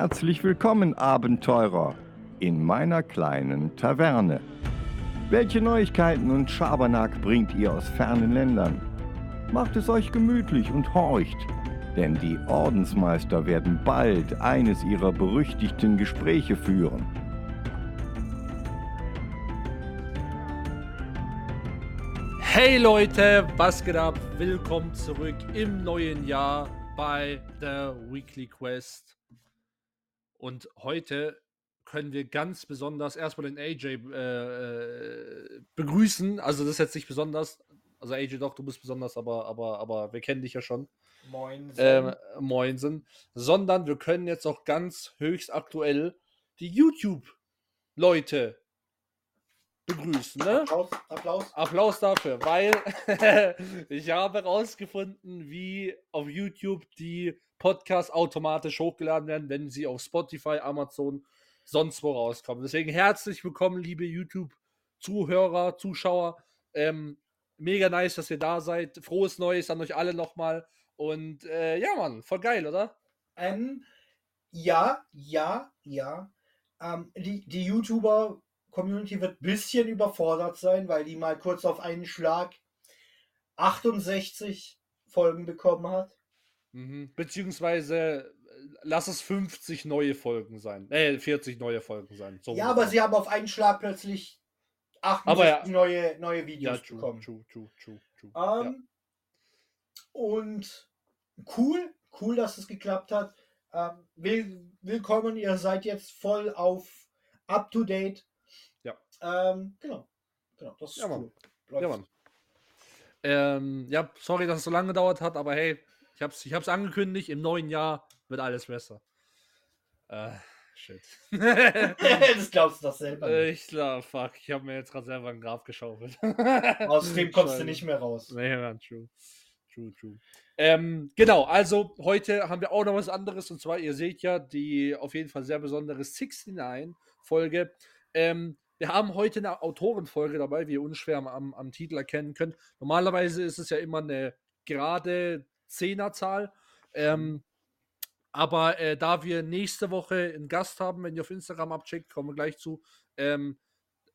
Herzlich willkommen, Abenteurer, in meiner kleinen Taverne. Welche Neuigkeiten und Schabernack bringt ihr aus fernen Ländern? Macht es euch gemütlich und horcht, denn die Ordensmeister werden bald eines ihrer berüchtigten Gespräche führen. Hey Leute, was geht ab? Willkommen zurück im neuen Jahr bei der Weekly Quest. Und heute können wir ganz besonders erstmal den AJ äh, begrüßen. Also das ist jetzt nicht besonders. Also AJ doch, du bist besonders, aber, aber, aber wir kennen dich ja schon. Moin. Ähm, Moinsen. Sondern wir können jetzt auch ganz höchst aktuell die YouTube-Leute begrüßen. Ne? Applaus, Applaus. Applaus dafür, weil ich habe herausgefunden, wie auf YouTube die Podcasts automatisch hochgeladen werden, wenn sie auf Spotify, Amazon, sonst wo rauskommen. Deswegen herzlich willkommen, liebe YouTube-Zuhörer, Zuschauer. Ähm, mega nice, dass ihr da seid. Frohes Neues an euch alle nochmal. Und äh, ja, Mann, voll geil, oder? Ähm, ja, ja, ja. Ähm, die, die YouTuber-Community wird ein bisschen überfordert sein, weil die mal kurz auf einen Schlag 68 Folgen bekommen hat. Mhm. Beziehungsweise lass es 50 neue Folgen sein. Äh, 40 neue Folgen sein. So ja, aber sie haben auf einen Schlag plötzlich 68 ja. neue, neue Videos ja, true, bekommen. true, true, true, true. Ähm, Und cool, cool, dass es geklappt hat. Ähm, will, willkommen, ihr seid jetzt voll auf up to date. Ja. Ähm, genau. Genau, das ist Ja, Mann. cool. Läuft. Ja, Mann. Ähm, ja, sorry, dass es so lange gedauert hat, aber hey, ich hab's, ich hab's angekündigt, im neuen Jahr wird alles besser. Äh, shit. das glaubst du doch selber. Nicht. ich glaub, fuck, ich habe mir jetzt gerade selber einen Grab geschaufelt. Aus dem kommst du nicht mehr raus. Nee, man, true. True, true. Ähm, genau, also heute haben wir auch noch was anderes und zwar, ihr seht ja die auf jeden Fall sehr besondere 69-Folge. Ähm, wir haben heute eine Autorenfolge dabei, wie ihr unschwer am, am Titel erkennen könnt. Normalerweise ist es ja immer eine gerade Zehnerzahl. Ähm, aber äh, da wir nächste Woche einen Gast haben, wenn ihr auf Instagram abcheckt, kommen wir gleich zu, ähm,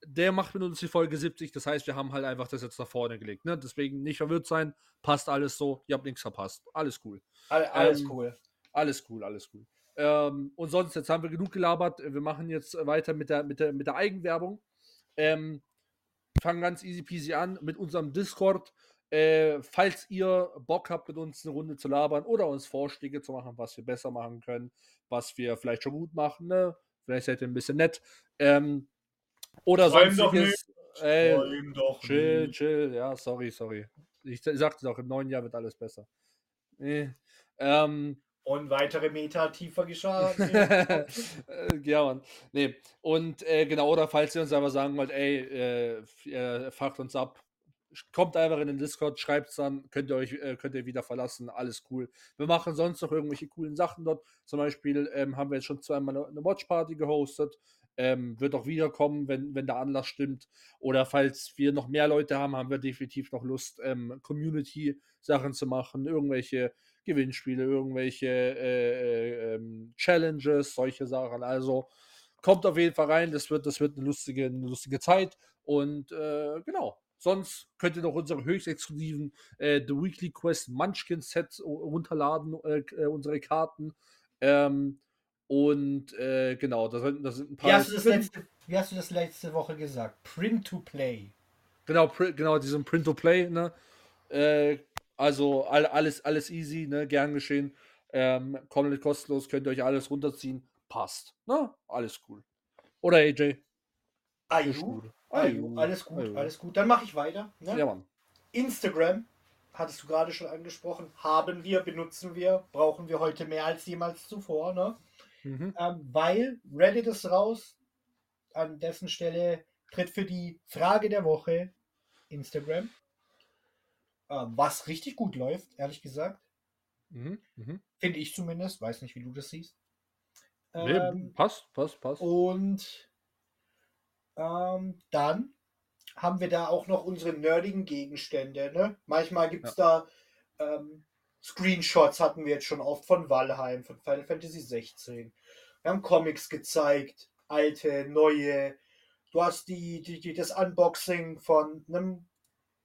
der macht mit uns die Folge 70. Das heißt, wir haben halt einfach das jetzt nach vorne gelegt. Ne? Deswegen nicht verwirrt sein. Passt alles so. Ihr habt nichts verpasst. Alles cool. All, alles Ähm, cool. Alles cool, alles cool. Ähm, und sonst, jetzt haben wir genug gelabert. Wir machen jetzt weiter mit der, mit der, mit der Eigenwerbung. Ähm, fangen ganz easy peasy an mit unserem Discord. Äh, falls ihr Bock habt, mit uns eine Runde zu labern oder uns Vorschläge zu machen, was wir besser machen können, was wir vielleicht schon gut machen, ne? Vielleicht seid ihr ein bisschen nett. Ähm, oder doch sonstiges. Ey, doch Chill, nicht. chill, ja, sorry, sorry. Ich sagte doch, im neuen Jahr wird alles besser. Nee. Ähm, Und weitere Meter tiefer geschaut. äh, ja, Mann. Nee. Und äh, genau, oder falls ihr uns einfach sagen wollt, ey, äh, ihr fragt uns ab, kommt einfach in den Discord, schreibt es dann, könnt ihr euch, äh, könnt ihr wieder verlassen, alles cool. Wir machen sonst noch irgendwelche coolen Sachen dort. Zum Beispiel ähm, haben wir jetzt schon zweimal eine, eine Watchparty gehostet. Ähm, wird auch wiederkommen, wenn, wenn der Anlass stimmt. Oder falls wir noch mehr Leute haben, haben wir definitiv noch Lust, ähm, Community-Sachen zu machen, irgendwelche Gewinnspiele, irgendwelche äh, äh, ähm, Challenges, solche Sachen. Also kommt auf jeden Fall rein, das wird, das wird eine lustige, eine lustige Zeit. Und äh, genau. Sonst könnt ihr noch unsere höchst exklusiven äh, The Weekly Quest Munchkin Sets runterladen, äh, äh, unsere Karten. Ähm, und äh, genau, da sind, da sind ein paar. Wie hast, das letzte, wie hast du das letzte Woche gesagt? Print to play. Genau, pri genau, diesen Print-to-Play, ne? Äh, also all, alles, alles easy, ne? Gern geschehen. Ähm, komplett kostenlos, könnt ihr euch alles runterziehen. Passt. Ne? Alles cool. Oder AJ? Ist Ayu. Ayu. Alles gut, Ayu. alles gut. Dann mache ich weiter. Ne? Ja, Mann. Instagram, hattest du gerade schon angesprochen, haben wir, benutzen wir, brauchen wir heute mehr als jemals zuvor, ne? Mhm. Ähm, weil Reddit ist raus. An dessen Stelle tritt für die Frage der Woche Instagram. Ähm, was richtig gut läuft, ehrlich gesagt. Mhm. Mhm. Finde ich zumindest. Weiß nicht, wie du das siehst. Nee, Ähm, passt, passt, passt. und ähm, dann haben wir da auch noch unsere nerdigen Gegenstände. Ne? Manchmal gibt es da ähm, Screenshots, hatten wir jetzt schon oft von Valheim, von Final Fantasy 16, Wir haben Comics gezeigt, alte, neue. Du hast die, die, die das Unboxing von einem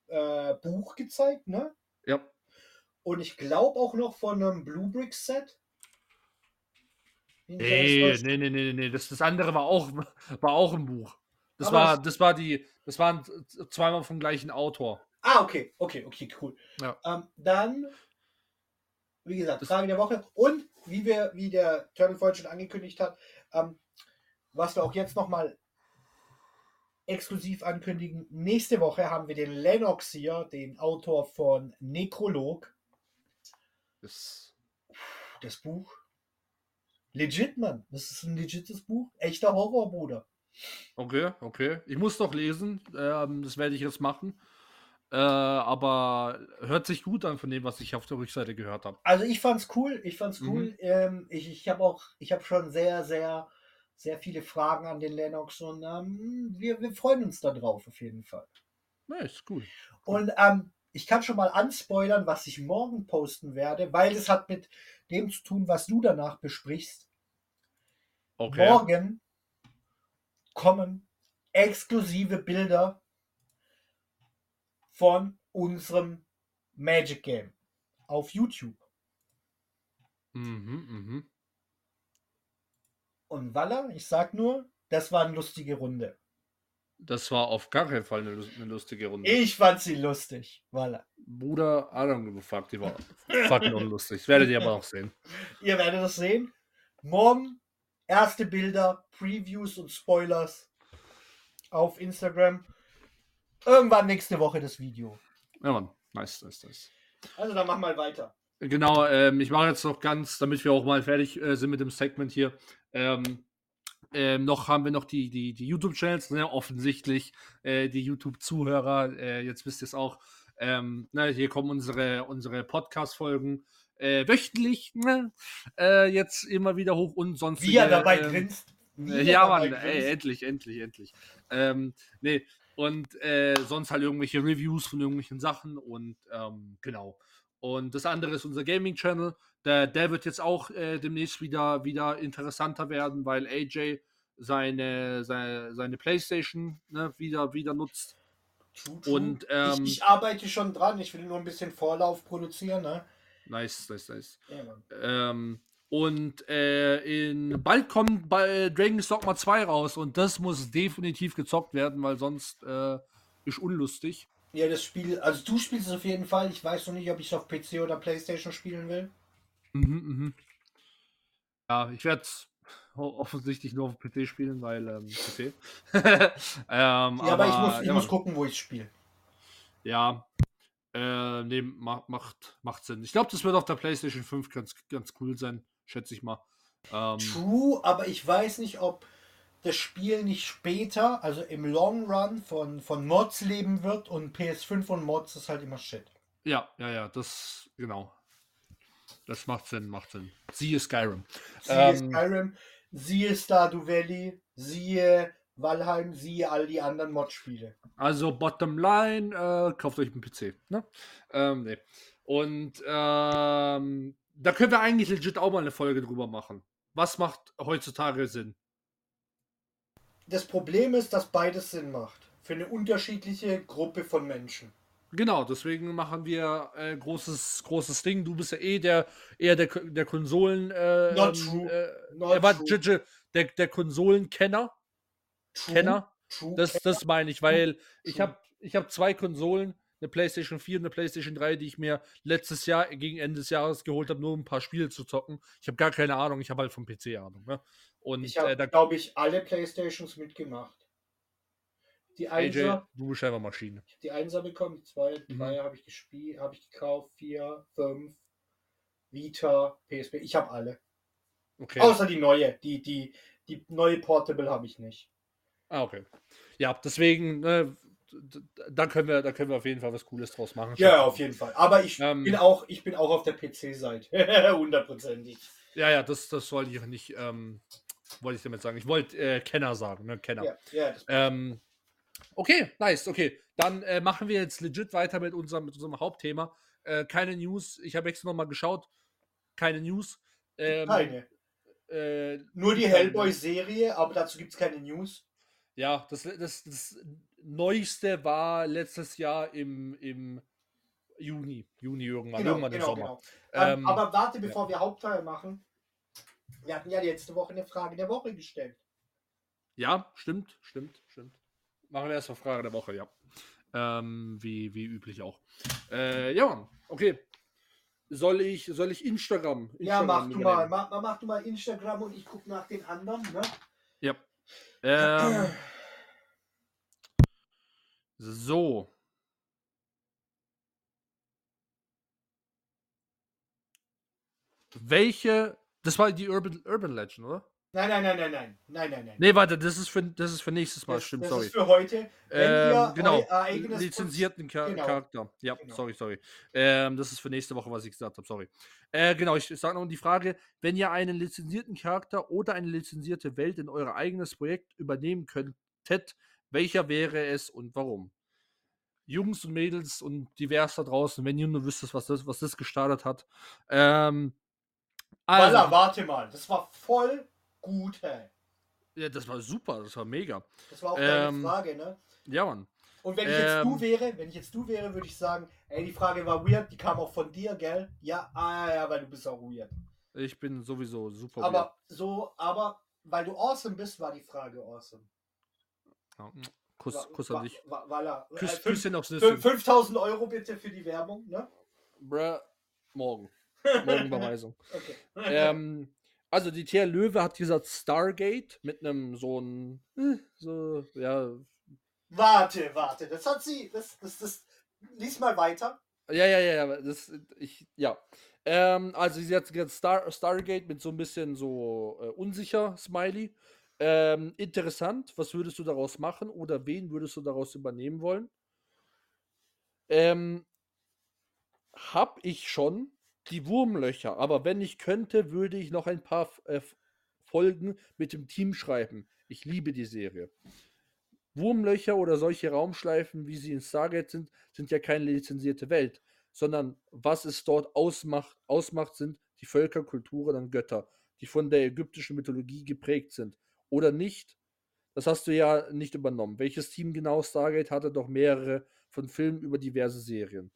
äh, Buch gezeigt, ne? Ja. Und ich glaube auch noch von einem Blue Brick Set. Nee, nee, nee, nee, nee. Das, das andere war auch, war auch ein Buch. Das Aber war, das war die, das waren zweimal vom gleichen Autor. Ah, okay, okay, okay, cool. Ja. Ähm, dann, wie gesagt, Das- Frage der Woche. Und wie wir, wie der Turtle vorhin schon angekündigt hat, ähm, was wir auch jetzt nochmal exklusiv ankündigen, nächste Woche haben wir den Lennox hier, den Autor von Nekrolog, Das, das Buch. Legit, Mann. Das ist ein legites Buch. Echter Horror, Bruder. Okay, okay. Ich muss doch lesen. Ähm, das werde ich jetzt machen. Äh, aber hört sich gut an von dem, was ich auf der Rückseite gehört habe. Also ich fand's cool, ich fand's Mhm. cool. Ähm, ich ich habe auch, ich habe schon sehr, sehr, sehr viele Fragen an den Lennox und ähm, wir, wir freuen uns da drauf auf jeden Fall. Ja, ist cool. Und ähm, ich kann schon mal anspoilern, was ich morgen posten werde, weil es hat mit dem zu tun, was du danach besprichst. Okay. Morgen kommen exklusive Bilder von unserem Magic Game auf YouTube. Mhm, mhm. Und Walla, ich sag nur, das war eine lustige Runde. Das war auf gar keinen Fall eine, eine lustige Runde. Ich fand sie lustig. Walla. Bruder, I don't give a fuck, die war fucking unlustig. Das werdet ihr aber noch sehen. Ihr werdet es sehen. Morgen erste Bilder, Previews und Spoilers auf Instagram. Irgendwann nächste Woche das Video. Ja, Mann. Nice, nice, nice. Also dann mach mal weiter. Genau, ähm, ich mache jetzt noch ganz, damit wir auch mal fertig äh, sind mit dem Segment hier. Ähm, ähm, noch haben wir noch die, die, die YouTube-Channels, ne? offensichtlich äh, die YouTube-Zuhörer, äh, jetzt wisst ihr es auch. Ähm, ne, hier kommen unsere, unsere Podcast-Folgen äh, wöchentlich ne? äh, jetzt immer wieder hoch und sonst. Wie er dabei ähm, grinst. Wie äh, Ja, Mann, ey, endlich, endlich, endlich. Ähm, nee, und äh, sonst halt irgendwelche Reviews von irgendwelchen Sachen und ähm, genau. Und das andere ist unser Gaming-Channel. Der, der wird jetzt auch äh, demnächst wieder, wieder interessanter werden, weil AJ seine, seine, seine Playstation ne, wieder, wieder nutzt. True, true. Und ähm, ich, ich arbeite schon dran. Ich will nur ein bisschen Vorlauf produzieren. Ne? Nice, nice, nice. Ja. Ähm, und äh, in, bald kommt bei Dragon's Dogma 2 raus und das muss definitiv gezockt werden, weil sonst äh, ist unlustig. ja, das Spiel, also du spielst es auf jeden Fall. Ich weiß noch nicht, ob ich es auf PC oder Playstation spielen will. Mhm, mhm. Ja, ich werde es offensichtlich nur auf PC spielen, weil ähm, PC. ähm, Ja, aber, ich muss, ich ja, muss gucken, wo ich spiele. Ja, äh, nee, ma macht, macht Sinn. Ich glaube, das wird auf der PlayStation 5 ganz, ganz cool sein, schätze ich mal. Ähm, True, aber ich weiß nicht, ob das Spiel nicht später, also im Long Run, von, von Mods leben wird und PS5 und Mods ist halt immer Shit. ja, ja, ja, das, genau. Das macht Sinn, macht Sinn. Siehe Skyrim. Siehe Ähm, Skyrim, siehe Stardew Valley, siehe Valheim, siehe all die anderen Mod-Spiele. Also bottom line, äh, kauft euch einen PC. Ne? Ähm, nee. Und ähm, da können wir eigentlich legit auch mal eine Folge drüber machen. Was macht heutzutage Sinn? Das Problem ist, dass beides Sinn macht. Für eine unterschiedliche Gruppe von Menschen. Genau, deswegen machen wir äh, großes, großes Ding. Du bist ja eh der eher der, der Konsolen. Äh, Not ähm, true. Äh, Not äh, true. Der, der Konsolenkenner. Kenner. True, Das, das meine ich, weil ich habe ich hab zwei Konsolen, eine PlayStation 4 und eine PlayStation 3, die ich mir letztes Jahr gegen Ende des Jahres geholt habe, nur um ein paar Spiele zu zocken. Ich habe gar keine Ahnung, ich habe halt vom PC Ahnung. Ne? Und Ich äh, habe, da, glaube ich, alle Playstations mitgemacht. Die AJ, Einser, du bist einfach Maschine. die Einser bekommen, die zwei, Mhm. drei habe ich gespielt, habe ich gekauft, vier, fünf, Vita, PSP, ich habe alle. Okay. Außer die neue, die, die, die neue Portable habe ich nicht. Ah, okay. Ja, deswegen, ne, da können wir, da können wir auf jeden Fall was Cooles draus machen. Ja, auf jeden Fall. Aber ich Ähm. bin auch, ich bin auch auf der PC-Seite. Hundertprozentig. Ja, ja, das, das wollte ich nicht, ähm, wollte ich damit sagen. Ich wollte äh, Kenner sagen, ne? Kenner. Ja, ja, Ähm, okay, nice, okay. Dann äh, machen wir jetzt legit weiter mit unserem, mit unserem Hauptthema. Äh, keine News. Ich habe extra nochmal geschaut. Keine News. Ähm, keine. äh, Nur die Hellboy-Serie, aber dazu gibt es keine News. Ja, das, das, das Neueste war letztes Jahr im, im Juni. Juni irgendwann, Genau, irgendwann im genau, Sommer. genau. Ähm, Ähm, aber warte, bevor wir Hauptteil machen. Wir hatten ja letzte Woche eine Frage der Woche gestellt. Ja, stimmt, stimmt, stimmt. Machen wir erstmal Frage der Woche, ja. Ähm, wie, wie üblich auch. Äh, ja, okay. Soll ich, soll ich Instagram? Ja, Instagram mach du mal. Mach, mach, mach du mal Instagram und ich gucke nach den anderen. Ne? Ähm, so. Welche. Das war die Urban, Urban Legend, oder? Nein, nein, nein, nein, nein. Nein, nein, nein. Nee, warte, das ist für, das ist für nächstes Mal, das, stimmt, das sorry. ist für heute. Wenn Ähm, genau, lizenzierten Char Genau. Charakter. Ja, Genau. sorry, sorry. Ähm, das ist für nächste Woche, was ich gesagt habe, sorry. Äh, genau, ich sage noch die Frage, wenn ihr einen lizenzierten Charakter oder eine lizenzierte Welt in euer eigenes Projekt übernehmen könntet, welcher wäre es und warum? Jungs und Mädels und divers da draußen, wenn ihr nur wüsstet, was das, was das gestartet hat. Ähm, also, Walla, warte mal. Das war voll gut, hey. ja, das war super, das war mega. Das war auch deine Ähm, Frage, ne? Ja, Mann. Und wenn ich jetzt du ähm, wäre, wenn ich jetzt du wäre, würde ich sagen, ey, die Frage war weird, die kam auch von dir, gell? Ja, ah, ja, weil du bist auch weird. Ich bin sowieso super. Aber so, aber weil du awesome bist, war die Frage awesome. weird. Ja, Kuss, Wa- Kuss an dich. wa- Voilà. Küss, Äh, fünf- Küsschen aufs fün- Nüsschen. 5000 Euro bitte für die Werbung, ne? Bruh, morgen. Morgen Überweisung. Okay. ähm, also die TR Löwe hat gesagt Stargate mit einem so ein so ja Warte, warte. Das hat sie. Das, das, das. Lies mal weiter. ja ja ja ja, das ich ja ähm, also sie hat gesagt Star, Stargate mit so ein bisschen so äh, unsicher Smiley ähm, interessant was würdest du daraus machen oder wen würdest du daraus übernehmen wollen ähm, hab ich schon die Wurmlöcher, aber wenn ich könnte, würde ich noch ein paar äh, Folgen mit dem Team schreiben. Ich liebe die Serie. Wurmlöcher oder solche Raumschleifen, wie sie in Stargate sind, sind ja keine lizenzierte Welt, sondern was es dort ausmacht, ausmacht, sind die Völker, Kulturen und Götter, die von der ägyptischen Mythologie geprägt sind. Oder nicht? Das hast du ja nicht übernommen. Welches Team genau Stargate hatte doch mehrere von Filmen über diverse Serien.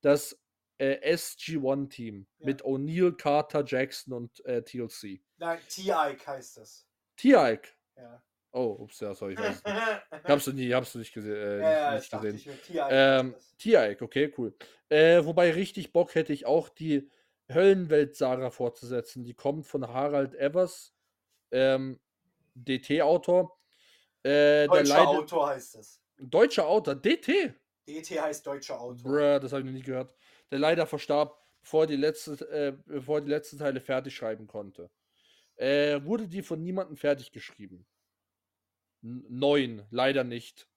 Das äh, SG-1-Team Ja. mit O'Neill, Carter, Jackson und äh, TLC. Nein, T-Ike heißt das. T-Ike. Ja. Oh, ups, ja, sorry, ich weiß nicht. ja, du nie, habst du nicht, gese äh, ja, nicht, das nicht gesehen. T-Ike Ähm. T-Ike, okay, cool. Äh, wobei richtig Bock hätte ich auch die Höllenwelt-Saga fortzusetzen. Die kommt von Harald Evers, ähm, DT-Autor. Äh, Deutscher Autor heißt es. deutscher Autor, DT. DT heißt deutscher Autor. Bruh, das habe ich noch nie gehört. Der leider verstarb, bevor die, letzte, äh, bevor die letzten Teile fertig schreiben konnte. Äh, wurde die von niemandem fertig geschrieben? Neun, leider nicht.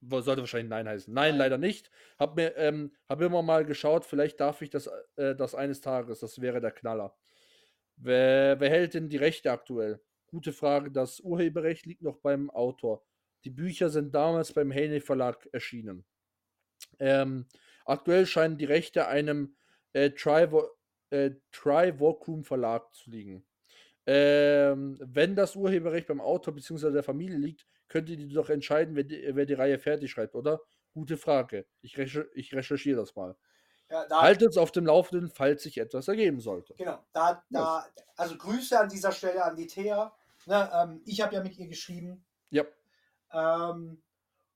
Sollte wahrscheinlich Nein heißen. Nein, Nein. leider nicht. Hab mir, ähm, hab immer mal geschaut, vielleicht darf ich das, äh, das eines Tages. Das wäre der Knaller. Wer, wer hält denn die Rechte aktuell? Gute Frage. Das Urheberrecht liegt noch beim Autor. Die Bücher sind damals beim Haney Verlag erschienen. Ähm, aktuell scheinen die Rechte einem äh, Trivo äh, Trivokum Verlag zu liegen. Ähm, wenn das Urheberrecht beim Autor bzw. der Familie liegt, könntet ihr doch entscheiden, wer die, wer die Reihe fertig schreibt, oder? Gute Frage. Ich, recher ich recherchiere das mal. Ja, da, Haltet uns auf dem Laufenden, falls sich etwas ergeben sollte. Genau, da, da, also Grüße an dieser Stelle an die Thea. Ne, ähm, ich habe ja mit ihr geschrieben Ja. ähm,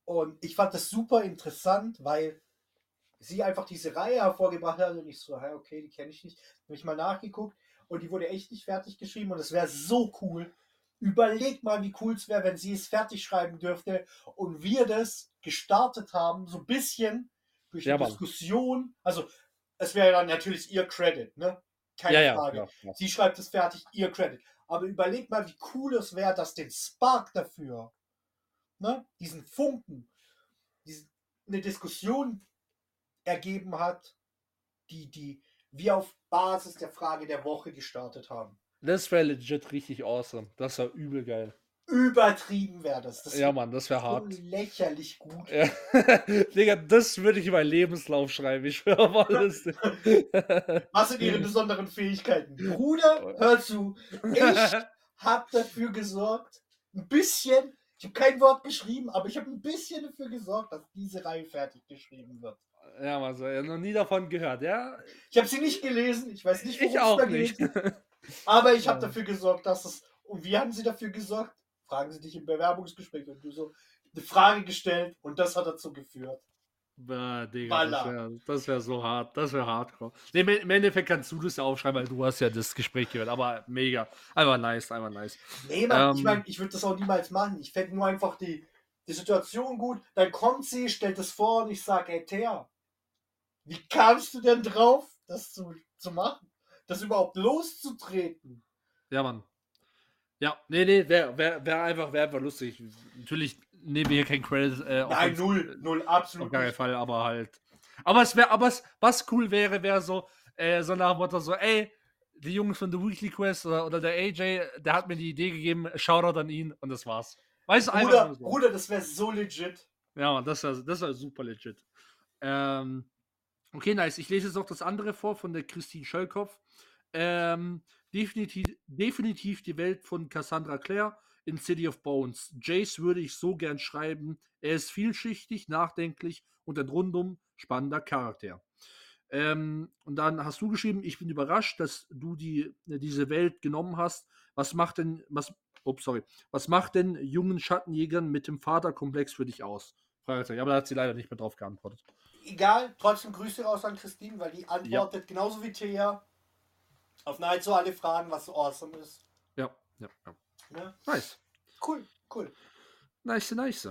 und ich fand das super interessant, weil sie einfach diese Reihe hervorgebracht hat und ich so, hä, okay, die kenne ich nicht. Habe ich mal nachgeguckt und die wurde echt nicht fertig geschrieben und es wäre so cool. Überleg mal, wie cool es wäre, wenn sie es fertig schreiben dürfte und wir das gestartet haben, so ein bisschen durch Ja, die. Diskussion. Also, es wäre dann natürlich ihr Credit, ne? Keine Ja, Frage. ja. Sie schreibt es fertig, ihr Credit. Aber überleg mal, wie cool es wäre, dass den Spark dafür, ne, diesen Funken, diese, eine Diskussion ergeben hat, die, die wir auf Basis der Frage der Woche gestartet haben. Das wäre legit richtig awesome. Das war übel geil. übertrieben wäre das. das Ja, Mann, das wäre hart. lächerlich gut. Ja. Digga, das würde ich in meinen Lebenslauf schreiben. Ich schwöre mal. Das Was sind ihre besonderen Fähigkeiten? Bruder, hör zu. Ich habe dafür gesorgt, ein bisschen, ich habe kein Wort geschrieben, aber ich habe ein bisschen dafür gesorgt, dass diese Reihe fertig geschrieben wird. Ja, Mann, so, noch nie davon gehört, ja? Ich habe sie nicht gelesen, ich weiß nicht, Ich auch nicht. geht, aber ich habe dafür gesorgt, dass es. Und wie haben sie dafür gesorgt? Fragen sie dich im Bewerbungsgespräch und du so eine Frage gestellt und das hat dazu geführt. Bah, Digga, das wäre wär so hart. Das wäre hardcore. Nee, im Endeffekt kannst du das ja aufschreiben, weil du hast ja das Gespräch gehört. Aber mega. Einfach nice, einfach nice. Nee, ich Ähm. meine, ich würde das auch niemals machen. Ich fände nur einfach die, die Situation gut. Dann kommt sie, stellt es vor und ich sage, ey, Thea, wie kamst du denn drauf, das zu, zu machen? Das überhaupt loszutreten? Ja, Mann. Ja, nee, nee, wäre wär, wär einfach, wär einfach lustig. Natürlich nehmen wir hier kein Credit. Äh, auf Nein, null, null, Auf absolut gar keinen. Fall, aber halt. Aber es wäre, aber es, was cool wäre, wäre so, äh, so nach dem Motto so, ey, die Jungs von The Weekly Quest oder, oder der AJ, der hat mir die Idee gegeben, Shoutout an ihn und das war's. Weißt du, einfach Bruder, so. Bruder, das wäre so legit. Ja, Mann, das war, das war super legit. Ähm, okay, nice. Ich lese jetzt noch das andere vor von der Christine Schöllkopf. Ähm, definitiv, definitiv die Welt von Cassandra Clare in City of Bones. Jace würde ich so gern schreiben. Er ist vielschichtig, nachdenklich und ein rundum spannender Charakter. Ähm, und dann hast du geschrieben, ich bin überrascht, dass du die, diese Welt genommen hast. Was macht denn, was, ups, sorry, was macht denn jungen Schattenjägern mit dem Vaterkomplex für dich aus? Fragezeichen. Aber da hat sie leider nicht mehr drauf geantwortet. Egal, trotzdem Grüße raus an Christine, weil die antwortet genauso wie Thea auf nahezu alle Fragen, was so awesome ist. Ja, ja, ja. Ne? Nice. Cool, cool. Nice, nice.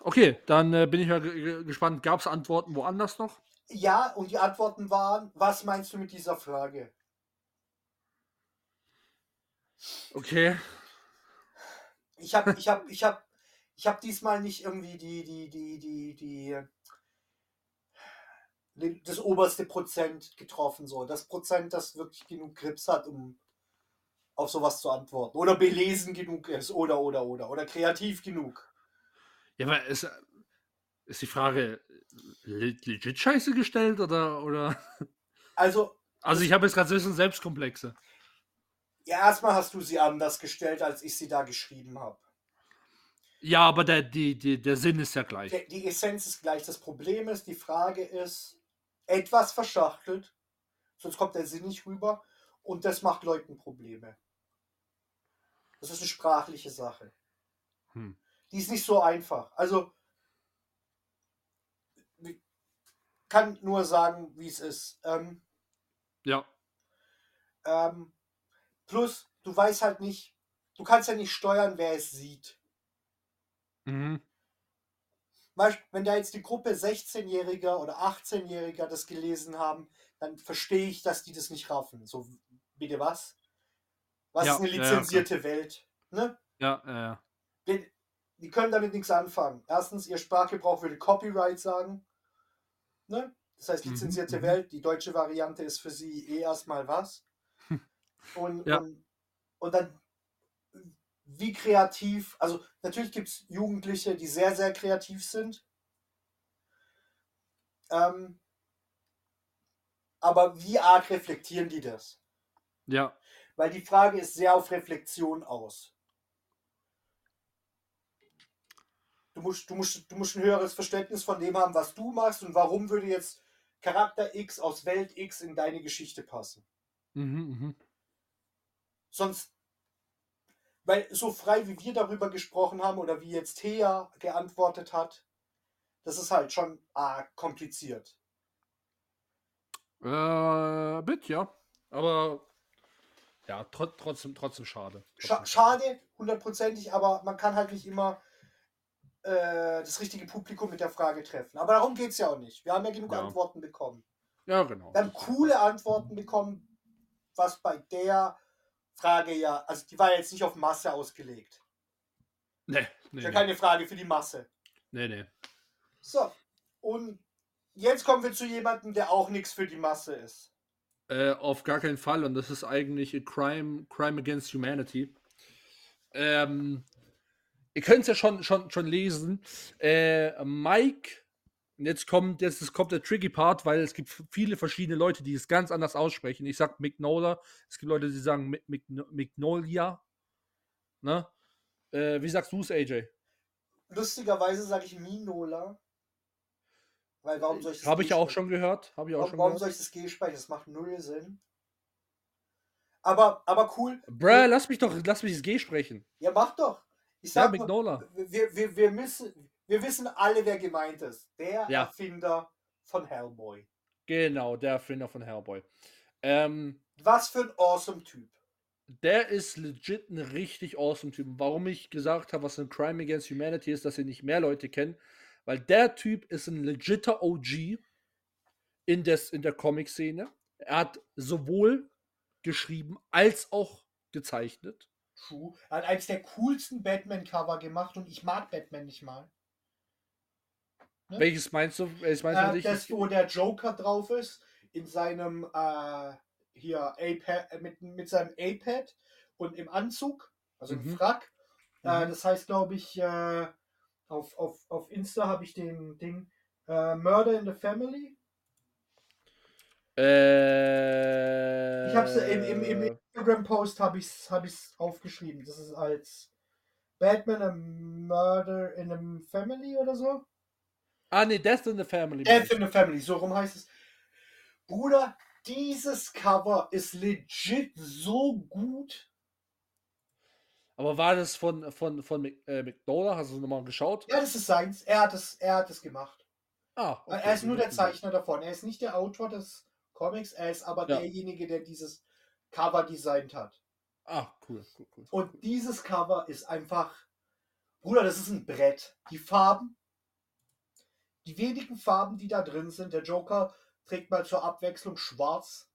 Okay, dann äh, bin ich mal ge- ge- gespannt. Gab es Antworten woanders noch? Ja, und die Antworten waren, was meinst du mit dieser Frage? Okay. Ich habe ich hab, ich hab, ich hab diesmal nicht irgendwie die, die, die, die, die das oberste Prozent getroffen, so. Das Prozent, das wirklich genug Grips hat, um auf sowas zu antworten. Oder belesen genug ist, oder, oder, oder. Oder kreativ genug. Ja, aber ist, ist die Frage le- legit scheiße gestellt oder. oder? Also, Also, ich habe jetzt gerade so ein bisschen Selbstkomplexe. ja, erstmal hast du sie anders gestellt, als ich sie da geschrieben habe. Ja, aber der, die, die, der Sinn ist ja gleich. Die, die Essenz ist gleich. Das Problem ist, die Frage ist etwas verschachtelt, sonst kommt der Sinn nicht rüber und das macht Leuten Probleme. Das ist eine sprachliche Sache. Hm. Die ist nicht so einfach. Also, kann nur sagen, wie es ist. Ähm, Ja. ähm, plus, du weißt halt nicht, du kannst ja nicht steuern, wer es sieht. Mhm. Wenn da jetzt die Gruppe 16-Jähriger oder 18-Jähriger das gelesen haben, dann verstehe ich, dass die das nicht raffen. So, bitte was? Was Ja, ist eine ja, ja, lizenzierte Welt? Ne? Ja, ja, ja. Die, die können damit nichts anfangen. Erstens, ihr Sprachgebrauch würde Copyright sagen. Ne? Das heißt, Mhm, lizenzierte mhm. Welt, die deutsche Variante ist für sie eh erstmal was. Und, Ja. und, und dann, wie kreativ, also natürlich gibt es Jugendliche, die sehr, sehr kreativ sind. Ähm, aber wie arg reflektieren die das? Ja. Weil die Frage ist sehr auf Reflexion aus. Du musst, du, musst, du musst ein höheres Verständnis von dem haben, was du machst und warum würde jetzt Charakter X aus Welt X in deine Geschichte passen. Mhm, mhm. Sonst, weil so frei wie wir darüber gesprochen haben oder wie jetzt Thea geantwortet hat, das ist halt schon arg kompliziert. Äh, bit, ja. Aber ja, tro trotzdem, trotzdem schade. Scha Trotzdem schade, hundertprozentig, aber man kann halt nicht immer äh, das richtige Publikum mit der Frage treffen. Aber darum geht es ja auch nicht. Wir haben ja genug Ja. Antworten bekommen. Ja, genau. Wir haben coole Antworten bekommen, was bei der Frage ja, also die war jetzt nicht auf Masse ausgelegt. Nee, Ist nee, ja nee. keine Frage für die Masse. nee, nee. So, und jetzt kommen wir zu jemandem, der auch nichts für die Masse ist. Äh, auf gar keinen Fall. Und das ist eigentlich a Crime, Crime Against Humanity. Ähm, ihr könnt es ja schon, schon, schon lesen. Äh, Mike, jetzt kommt, jetzt kommt der tricky Part, weil es gibt viele verschiedene Leute, die es ganz anders aussprechen. Ich sag Mignola, es gibt Leute, die sagen Mignolia. Ne? Äh, wie sagst du es, AJ? Lustigerweise sage ich Minola. Weil warum soll ich das Habe ich ja auch schon gehört. Habe ich auch warum, schon warum gehört. soll ich das G sprechen? Das macht null Sinn. Aber, aber cool. Bruh, lass mich doch, lass mich das G sprechen. Ja, mach doch. Ich Ja, sag mal, Mignola. wir, wir, wir, müssen, wir wissen alle, wer gemeint ist. Der Ja. Erfinder von Hellboy. Genau, der Erfinder von Hellboy. Ähm, Was für ein awesome Typ. der ist legit ein richtig awesome Typ. Warum ich gesagt habe, was ein Crime Against Humanity ist, dass ihr nicht mehr Leute kennen, weil der Typ ist ein legitter OG in, des, in der Comic-Szene. Er hat sowohl geschrieben als auch gezeichnet. True. Er hat eins der coolsten Batman-Cover gemacht und ich mag Batman nicht mal. Ne? Welches meinst du? Welches meinst du Äh, nicht? das, wo der Joker drauf ist, in seinem äh, hier iPad, äh, mit, mit seinem iPad und im Anzug, also im Mhm. Frack. Äh, Mhm. das heißt, glaube ich, äh, auf, auf, auf Insta habe ich den Ding äh, Murder in the Family. Äh, Ich habe es im, im, im Instagram-Post habe ich es hab ich's aufgeschrieben. Das ist als Batman a Murder in a Family oder so. Ah, nee, Death in the Family. Death in the Family, so rum heißt es. Bruder, dieses Cover ist legit so gut. Aber war das von, von, von äh? Hast du nochmal geschaut? Ja, das ist seins. Er hat es, er hat es gemacht. Ah, okay, er ist nur der. Zeichner davon. Er ist nicht der Autor des Comics, er ist aber Ja. derjenige, der dieses Cover designt hat. Ah, cool, cool, cool. Und dieses Cover ist einfach, Bruder, das ist ein Brett. Die Farben, die wenigen Farben, die da drin sind. Der Joker trägt mal zur Abwechslung schwarz.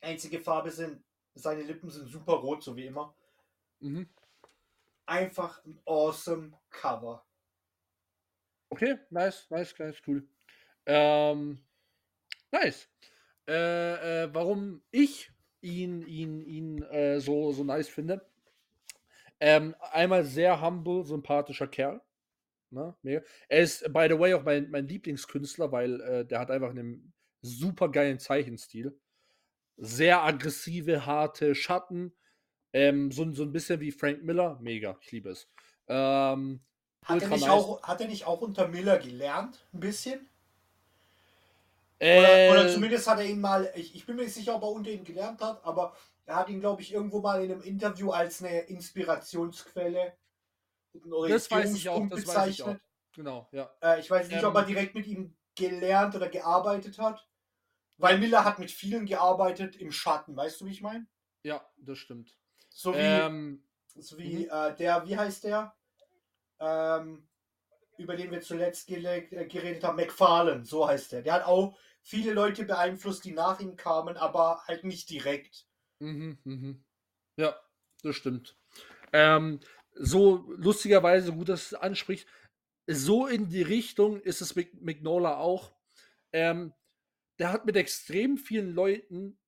Einzige Farbe sind, seine Lippen sind super rot, so wie immer. Mhm. Einfach ein awesome Cover. Okay, nice, nice, nice, cool. Ähm, nice. Äh, äh, warum ich ihn, ihn, ihn äh, so, so nice finde. Ähm, einmal sehr humble, sympathischer Kerl. Ne? Mega. Er ist, by the way, auch mein, mein Lieblingskünstler, weil äh, der hat einfach einen super geilen Zeichenstil. Sehr aggressive, harte Schatten. Ähm, so, so ein bisschen wie Frank Miller. Mega, ich liebe es. Ähm, Hat er, nicht auch, hat er nicht auch unter Miller gelernt? Ein bisschen? Oder, äh, oder zumindest hat er ihn mal, ich, ich bin mir nicht sicher, ob er unter ihm gelernt hat, aber er hat ihn, glaube ich, irgendwo mal in einem Interview als eine Inspirationsquelle einen Das weiß ich auch, das weiß ich auch. bezeichnet. Genau, ja. Äh, ich weiß nicht, ob er Ähm, direkt mit ihm gelernt oder gearbeitet hat. Weil Miller hat mit vielen gearbeitet im Schatten, weißt du, wie ich meine? Ja, das stimmt. So wie, Ähm, so wie mhm. äh, der, wie heißt der? Ähm, über den wir zuletzt äh, geredet haben, McFarlane, so heißt der. Der hat auch viele Leute beeinflusst, die nach ihm kamen, aber halt nicht direkt. Mhm, mhm. Ja, das stimmt. Ähm, so lustigerweise, gut, dass es ansprichst, so in die Richtung ist es mit Mignola auch. Ähm, der hat mit extrem vielen Leuten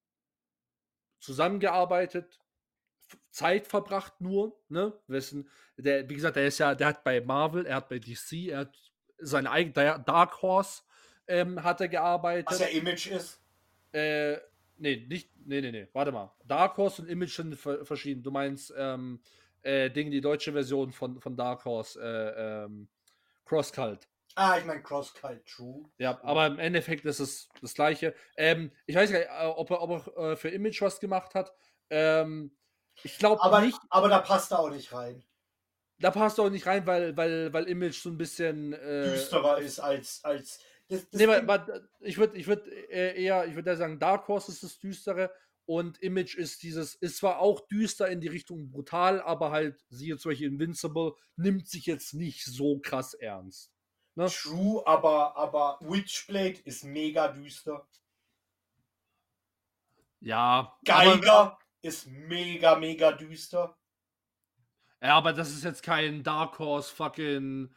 zusammengearbeitet, Zeit verbracht nur, ne? Wissen, der, wie gesagt, der ist ja, der hat bei Marvel, er hat bei DC, er hat seine eigene Dark Horse ähm, hat er gearbeitet. Was ja Image ist. Äh, nee, nicht, nee, nee, nee, warte mal. Dark Horse und Image sind ver verschieden. Du meinst, ähm, äh, Ding, die deutsche Version von, von Dark Horse, äh, ähm, Cross Cult. Ah, ich meine Cross Cult True. Ja, aber im Endeffekt ist es das Gleiche. Ähm, ich weiß gar nicht, äh, ob er, ob er äh, für Image was gemacht hat. Ähm, ich glaube Aber, nicht. aber da passt er auch nicht rein. Da passt auch nicht rein, weil, weil, weil Image so ein bisschen. Äh, Düsterer ist als. als das, das Nee, aber, ich würde ich würd, äh, eher, ich würde sagen, Dark Horse ist das Düstere und Image ist dieses, ist zwar auch düster in die Richtung brutal, aber halt, siehe zum Beispiel Invincible, nimmt sich jetzt nicht so krass ernst. Ne? True, aber, aber Witchblade ist mega düster. Ja, Geiger Aber, ist mega, mega düster. ja, aber das ist jetzt kein Dark Horse fucking,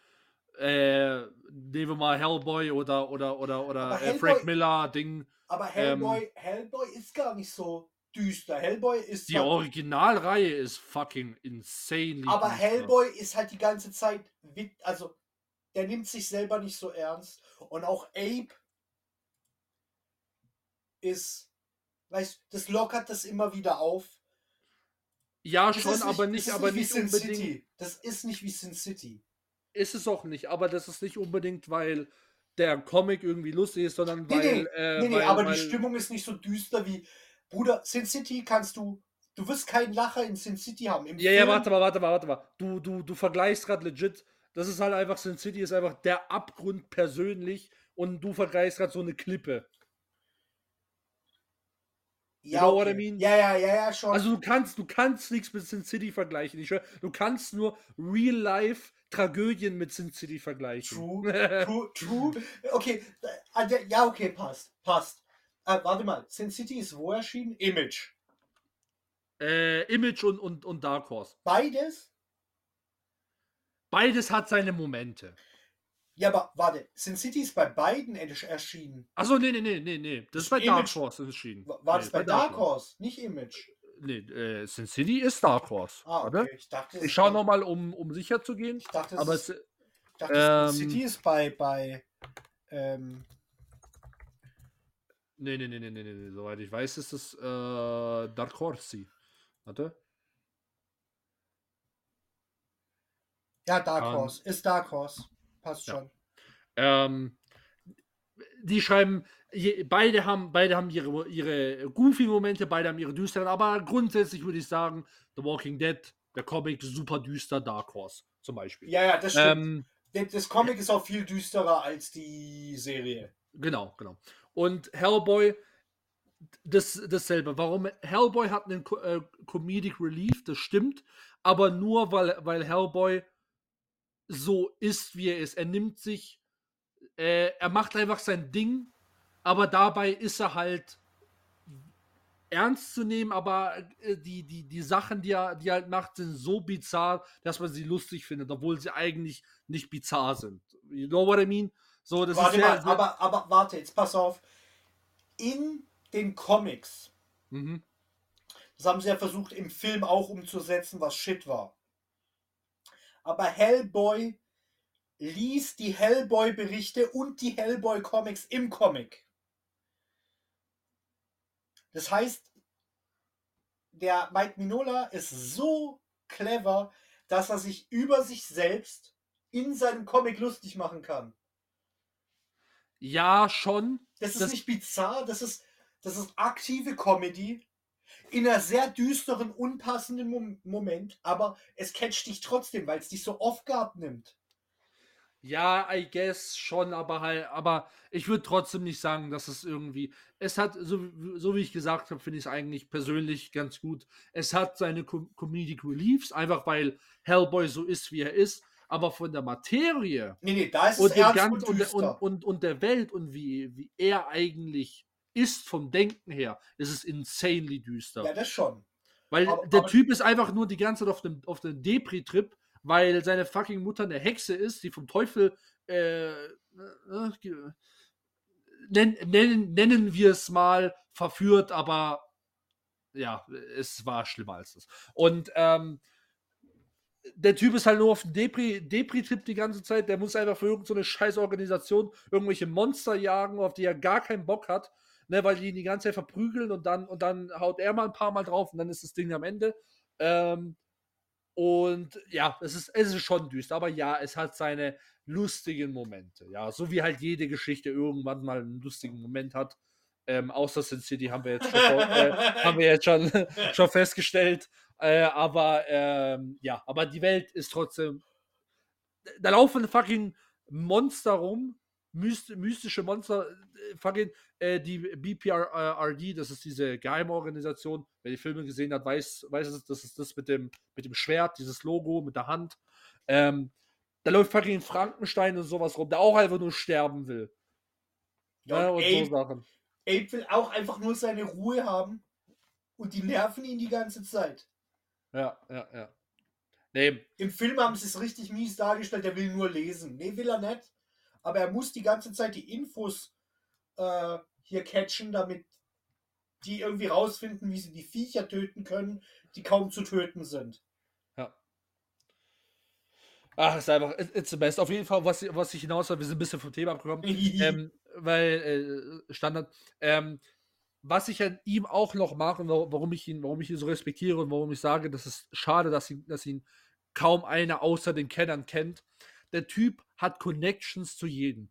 äh, nehmen wir mal Hellboy oder, oder, oder, oder äh, Frank Miller Ding. Aber Hellboy, Hellboy ist gar nicht so düster. Hellboy ist Die zwar- Originalreihe ist fucking insane. aber Hellboy ist halt die ganze Zeit, wit- also der nimmt sich selber nicht so ernst. Und auch Abe ist, weißt das lockert das immer wieder auf. Ja, Das schon, ist aber nicht, aber wie nicht Sin unbedingt. City. Das ist nicht wie Sin City. Ist es auch nicht, aber das ist nicht unbedingt, weil der Comic irgendwie lustig ist, sondern Nee, weil. nee, äh, nee, nee weil, aber weil, die Stimmung ist nicht so düster wie. Bruder, Sin City kannst du. Du wirst keinen Lacher in Sin City haben. Im Ja, ja, Film- warte mal, warte mal, warte mal. Du, du, du vergleichst gerade legit. Das ist halt einfach, Sin City ist einfach der Abgrund persönlich und du vergleichst gerade so eine Klippe. Ja, know what I okay. mean? Ja, ja, ja, ja, schon. Also du kannst, du kannst nichts mit Sin City vergleichen. Ich du kannst nur Real-Life Tragödien mit Sin City vergleichen. True, true, true. Okay, äh, äh, ja, okay, passt, passt. Äh, warte mal, Sin City ist wo erschienen? Image. äh, Image und, und, und Dark Horse. Beides? Beides hat seine Momente. Ja, aber warte, Sin City ist bei beiden ersch- erschienen. Achso, nee, nee, nee, nee, nee. Das ist bei Image- Dark Horse erschienen. War nee, das bei Dark Horse, nicht Image? Nee, äh, Sin City ist Dark Horse. Ah, okay. Ich dachte, Ich schaue nochmal, um, um sicher zu gehen. Ich dachte, Aber es, ich dachte ähm, Sin City ist bei, bei ähm, nee, nee, nee, nee, nee, nee, soweit ich weiß, ist es äh, Dark Horse. Warte. ja, Dark Horse. Ist Dark Horse. Passt ja. schon. Ähm, die schreiben, je, beide haben, beide haben ihre, ihre Goofy-Momente, beide haben ihre düsteren, aber grundsätzlich würde ich sagen, The Walking Dead, der Comic, super düster, Dark Horse zum Beispiel. Ja, ja, das stimmt. ähm, Das- Comic ist auch viel düsterer als die Serie. Genau, genau. Und Hellboy, das, dasselbe. Warum? Hellboy hat einen äh, Comedic Relief, das stimmt, aber nur, weil, weil Hellboy so ist, wie er ist. Er nimmt sich, äh, er macht einfach sein Ding, aber dabei ist er halt ernst zu nehmen, aber äh, die, die, die Sachen, die er, die er halt macht, sind so bizarr, dass man sie lustig findet, obwohl sie eigentlich nicht bizarr sind. You know what I mean? So, das warte ist sehr, mal, sehr, aber, aber warte, jetzt pass auf. In den Comics, Mhm. das haben sie ja versucht im Film auch umzusetzen, was Shit war. Aber Hellboy liest die Hellboy-Berichte und die Hellboy-Comics im Comic. Das heißt, der Mike Minola ist so clever, dass er sich über sich selbst in seinem Comic lustig machen kann. Ja, schon. Das ist Das- nicht bizarr, das ist, das ist aktive Comedy in einer sehr düsteren, unpassenden Mom Moment, aber es catcht dich trotzdem, weil es dich so oft gehabt nimmt. Ja, I guess schon, aber halt, aber ich würde trotzdem nicht sagen, dass es irgendwie. Es hat, so, so wie ich gesagt habe, finde ich es eigentlich persönlich ganz gut. Es hat seine Com Comedic Reliefs, einfach weil Hellboy so ist, wie er ist, aber von der Materie Nee, nee, da ist und, ernst Gan- und und, und, und der Welt und wie, wie er eigentlich ist vom Denken her, ist es insanely düster. ja, das schon. Weil Aber- der aber- Typ ist einfach nur die ganze Zeit auf dem, auf dem Depri-Trip, weil seine fucking Mutter eine Hexe ist, die vom Teufel äh, äh, nen, nennen, nennen wir es mal verführt, aber ja, es war schlimmer als das. Und ähm, der Typ ist halt nur auf dem Depri- Depri-Trip die ganze Zeit, der muss einfach für irgendeine so scheiß Organisation irgendwelche Monster jagen, auf die er gar keinen Bock hat, ne, weil die ihn die ganze Zeit verprügeln und dann, und dann haut er mal ein paar Mal drauf und dann ist das Ding am Ende. Ähm, und ja, es ist, es ist schon düster, aber ja, es hat seine lustigen Momente. Ja, so wie halt jede Geschichte irgendwann mal einen lustigen Moment hat. Ähm, außer Sin City haben wir jetzt schon, äh, haben wir jetzt schon, schon festgestellt. Äh, aber ähm, ja, aber die Welt ist trotzdem. Da laufen fucking Monster rum, mystische Monster, äh, fucking äh, die BPRD, das ist diese Geheimorganisation. Wer die Filme gesehen hat, weiß, weiß es, das ist das mit dem, mit dem Schwert, dieses Logo mit der Hand. Ähm, da läuft fucking Frankenstein und sowas rum, der auch einfach nur sterben will. Ja, Ja, und und Abe, so Sachen. Abe will auch einfach nur seine Ruhe haben und die nerven ihn die ganze Zeit. Ja, ja, ja. Nee, Im Film haben sie es richtig mies dargestellt, er will nur lesen. Nee, will er nicht. Aber er muss die ganze Zeit die Infos äh, hier catchen, damit die irgendwie rausfinden, wie sie die Viecher töten können, die kaum zu töten sind. Ja. Ach, ist einfach, it's the best. Auf jeden Fall, was, was ich hinaus will, wir sind ein bisschen vom Thema abgekommen, ähm, weil äh, Standard. Ähm, was ich an ihm auch noch mache, warum ich ihn, warum ich ihn so respektiere und warum ich sage, das ist schade, dass ihn, dass ihn kaum einer außer den Kennern kennt. Der Typ hat Connections zu jedem.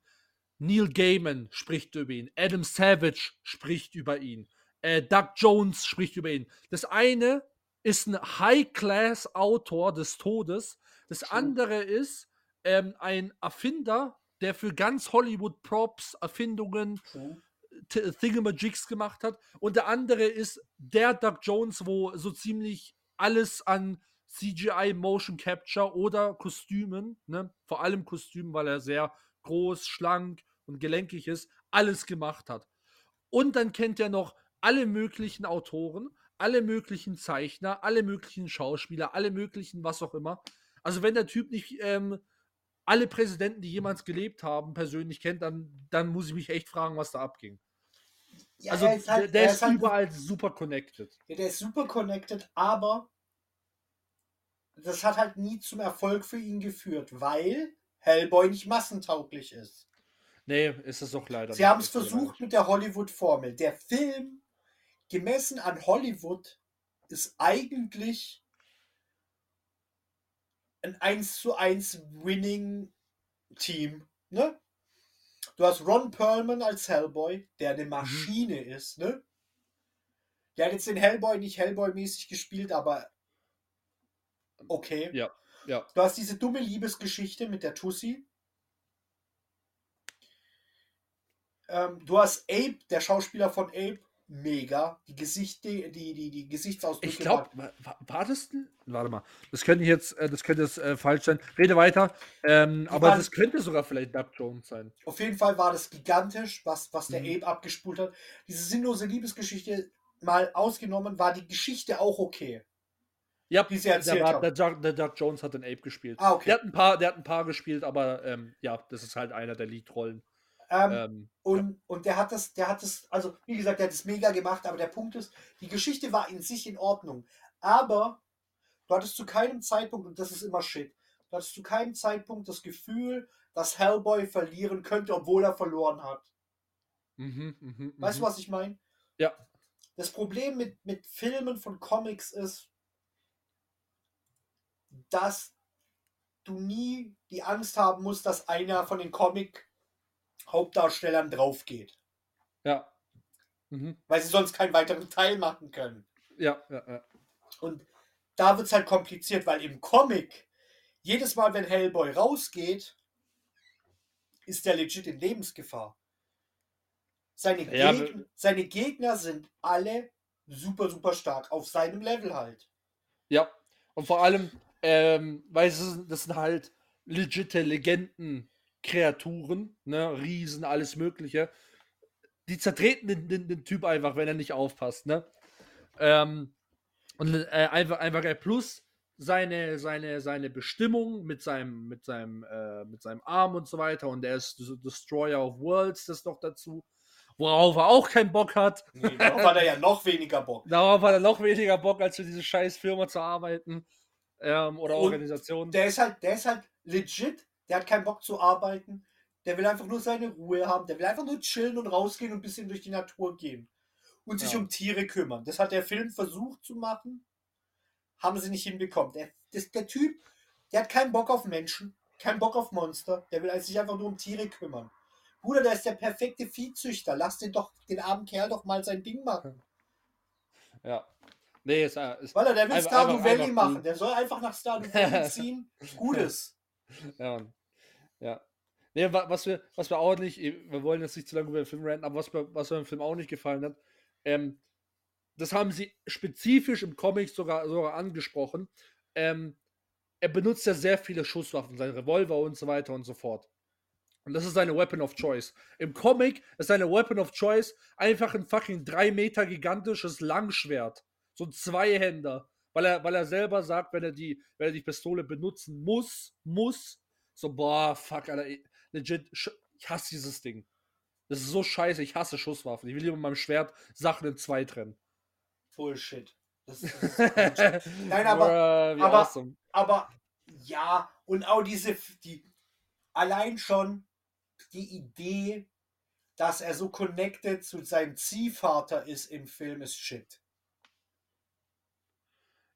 Neil Gaiman spricht über ihn, Adam Savage spricht über ihn, äh, Doug Jones spricht über ihn. Das eine ist ein High-Class-Autor des Todes, das andere ist ähm, ein Erfinder, der für ganz Hollywood Props, Erfindungen. Thingamajigs gemacht hat. Und der andere ist der Doug Jones, wo so ziemlich alles an CGI Motion Capture oder Kostümen, ne, vor allem Kostümen, weil er sehr groß, schlank und gelenkig ist, alles gemacht hat. Und dann kennt er noch alle möglichen Autoren, alle möglichen Zeichner, alle möglichen Schauspieler, alle möglichen was auch immer. Also wenn der Typ nicht ähm, alle Präsidenten, die jemals gelebt haben, persönlich kennt, dann, dann muss ich mich echt fragen, was da abging. Ja, also ist halt, der, der ist, ist halt, überall super connected. Ja, der ist super connected, aber das hat halt nie zum Erfolg für ihn geführt, weil Hellboy nicht massentauglich ist. Nee, ist es auch leider. Sie haben es versucht mit der Hollywood-Formel. Der Film, gemessen an Hollywood, ist eigentlich ein 1 zu 1 Winning-Team. Ne? Du hast Ron Perlman als Hellboy, der eine mhm. Maschine mhm. ist, ne? Der hat jetzt den Hellboy nicht Hellboy-mäßig gespielt, aber okay. Ja, ja. Du hast diese dumme Liebesgeschichte mit der Tussi. Ähm, du hast Abe, der Schauspieler von Abe, mega. Die Gesichter, die, die, die Gesichtsausdrücke. Ich glaube, war, war, das denn? Warte mal. Das könnte jetzt, äh, das könnte jetzt äh, falsch sein. Rede weiter. Ähm, aber waren, das könnte sogar vielleicht Dub Jones sein. Auf jeden Fall war das gigantisch, was, was der mhm. Abe abgespult hat. Diese sinnlose Liebesgeschichte mal ausgenommen, war die Geschichte auch okay. Ja, die sie erzählt der, der, Doug, der Doug Jones hat den Ape gespielt. Ah, okay. Der hat ein paar, der hat ein paar gespielt, aber ähm, ja, das ist halt einer der Lead-Rollen. Ähm, ähm, und, ja. und der hat das, der hat das, also wie gesagt, der hat das mega gemacht, aber der Punkt ist, die Geschichte war in sich in Ordnung. Aber du hattest zu keinem Zeitpunkt, und das ist immer shit, du hattest zu keinem Zeitpunkt das Gefühl, dass Hellboy verlieren könnte, obwohl er verloren hat. Mhm, mh, weißt du, mhm. was ich meine? Ja. Das Problem mit, mit Filmen von Comics ist, dass du nie die Angst haben musst, dass einer von den Comic Hauptdarstellern draufgeht. Ja. Mhm. Weil sie sonst keinen weiteren Teil machen können. Ja, ja, ja. Und da wird es halt kompliziert, weil im Comic, jedes Mal, wenn Hellboy rausgeht, ist der legit in Lebensgefahr. Seine, ja, Gegner, seine Gegner sind alle super, super stark auf seinem Level halt. Ja, und vor allem, ähm, weil es, das sind halt legitime Legenden, Kreaturen, ne, Riesen, alles Mögliche. Die zertreten den, den, den Typ einfach, wenn er nicht aufpasst, ne? Ähm, und äh, einfach, einfach er plus seine, seine, seine Bestimmung mit seinem, mit seinem, äh, mit seinem Arm und so weiter. Und er ist Destroyer of Worlds, das noch dazu. Worauf er auch keinen Bock hat. Nee, darauf hat er ja noch weniger Bock. Darauf hat er noch weniger Bock, als für diese scheiß Firma zu arbeiten. Ähm, oder und Organisation. Der ist halt, der ist halt legit der hat keinen Bock zu arbeiten. Der will einfach nur seine Ruhe haben. Der will einfach nur chillen und rausgehen und ein bisschen durch die Natur gehen. Und sich ja. um Tiere kümmern. Das hat der Film versucht zu machen. Haben sie nicht hinbekommen. Der, das, der Typ, der hat keinen Bock auf Menschen, keinen Bock auf Monster. Der will sich einfach nur um Tiere kümmern. Bruder, der ist der perfekte Viehzüchter. Lass den doch, den armen Kerl doch mal sein Ding machen. Ja. Nee, ist, ist Weil er, der will Stardew Valley machen. Der soll einfach nach Stardew Valley ziehen. Gutes. Ja, ja. Nee, was wir, was wir auch nicht, wir wollen jetzt nicht zu lange über den Film ranten, aber was mir, was mir im Film auch nicht gefallen hat, ähm, das haben sie spezifisch im Comic sogar, sogar angesprochen. Ähm, er benutzt ja sehr viele Schusswaffen, seine Revolver und so weiter und so fort. Und das ist seine Weapon of Choice. Im Comic ist seine Weapon of Choice einfach ein fucking drei Meter gigantisches Langschwert. So ein Zweihänder. Weil er, weil er selber sagt, wenn er die, wenn er die Pistole benutzen muss, muss, so, boah, fuck, Alter, legit, ich hasse dieses Ding. Das ist so scheiße, ich hasse Schusswaffen. Ich will lieber mit meinem Schwert Sachen in zwei trennen. Bullshit. Das, das ist. Nein, aber, Bruh, aber- awesome. aber ja, und auch diese, die, allein schon die Idee, dass er so connected zu seinem Ziehvater ist im Film, ist shit.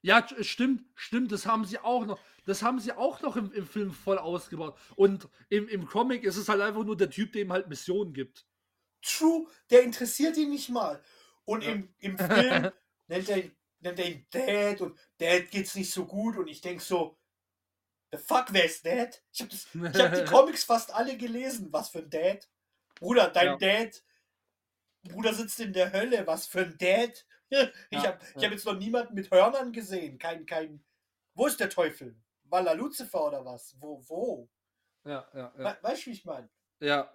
Ja, t- stimmt, stimmt, das haben sie auch noch. Das haben sie auch noch im, im Film voll ausgebaut. Und im, im Comic ist es halt einfach nur der Typ, der ihm halt Missionen gibt. True, der interessiert ihn nicht mal. Und Ja. im, im Film nennt er, ihn- nennt er ihn Dad und Dad geht's nicht so gut und ich denk so, the fuck, wer ist Dad? Ich hab, das, ich hab die Comics fast alle gelesen. Was für ein Dad? Bruder, dein Ja. Dad, Bruder sitzt in der Hölle. Was für ein Dad? Ich Ja, habe ja. hab jetzt noch niemanden mit Hörnern gesehen. Kein, kein. Wo ist der Teufel? War er Lucifer oder was? Wo, wo? Ja, ja, ja. We weißt du, wie ich meine? Ja.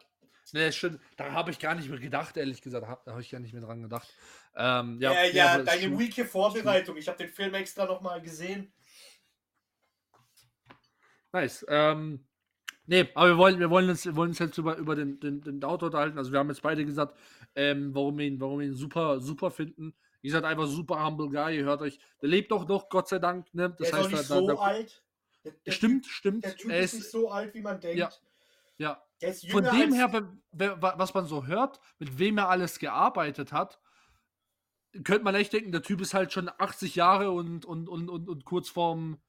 Nee, stimmt. Da habe ich gar nicht mehr gedacht, ehrlich gesagt. Da habe ich gar nicht mehr dran gedacht. Ähm, ja, Ja, ja, ist deine weeke Vorbereitung. Ich habe den Film extra nochmal gesehen. Nice. Ähm, nee, aber wir wollen, wir wollen uns, wir wollen uns jetzt über, über den, den, den Autor unterhalten. Also wir haben jetzt beide gesagt, ähm, warum wir ihn, warum wir ihn super, super finden. Ihr seid einfach super humble guy, ihr hört euch. Der lebt auch noch, Gott sei Dank. Ne? Der ist auch nicht da- so da- alt. Der, der Stimmt, stimmt. Der Typ er ist, nicht so alt, wie man denkt. Ja. ja. Der Von dem her, was man so hört, mit wem er alles gearbeitet hat, könnte man echt denken, der Typ ist halt schon 80 Jahre und, und, und, und, und kurz vorm,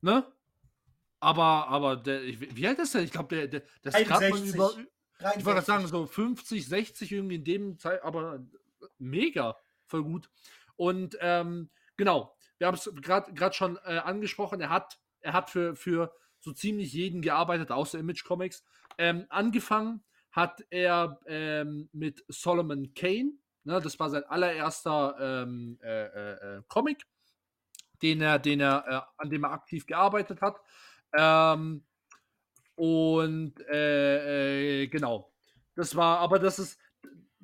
ne? Aber, aber der, ich, wie alt ist der? Ich glaube, der, der, das ist gerade mal 61. über, ich wollte gerade 63. sagen, so 50, 60 irgendwie in dem Zeit, aber mega, voll gut. Und ähm, genau, wir haben es gerade schon äh, angesprochen, er hat, er hat für, für so ziemlich jeden gearbeitet, außer Image Comics. Ähm, angefangen hat er ähm, mit Solomon Kane, ne, das war sein allererster ähm, äh, äh, äh, Comic, den er, den er, äh, an dem er aktiv gearbeitet hat. Ähm, und äh, genau. Das war, aber das ist,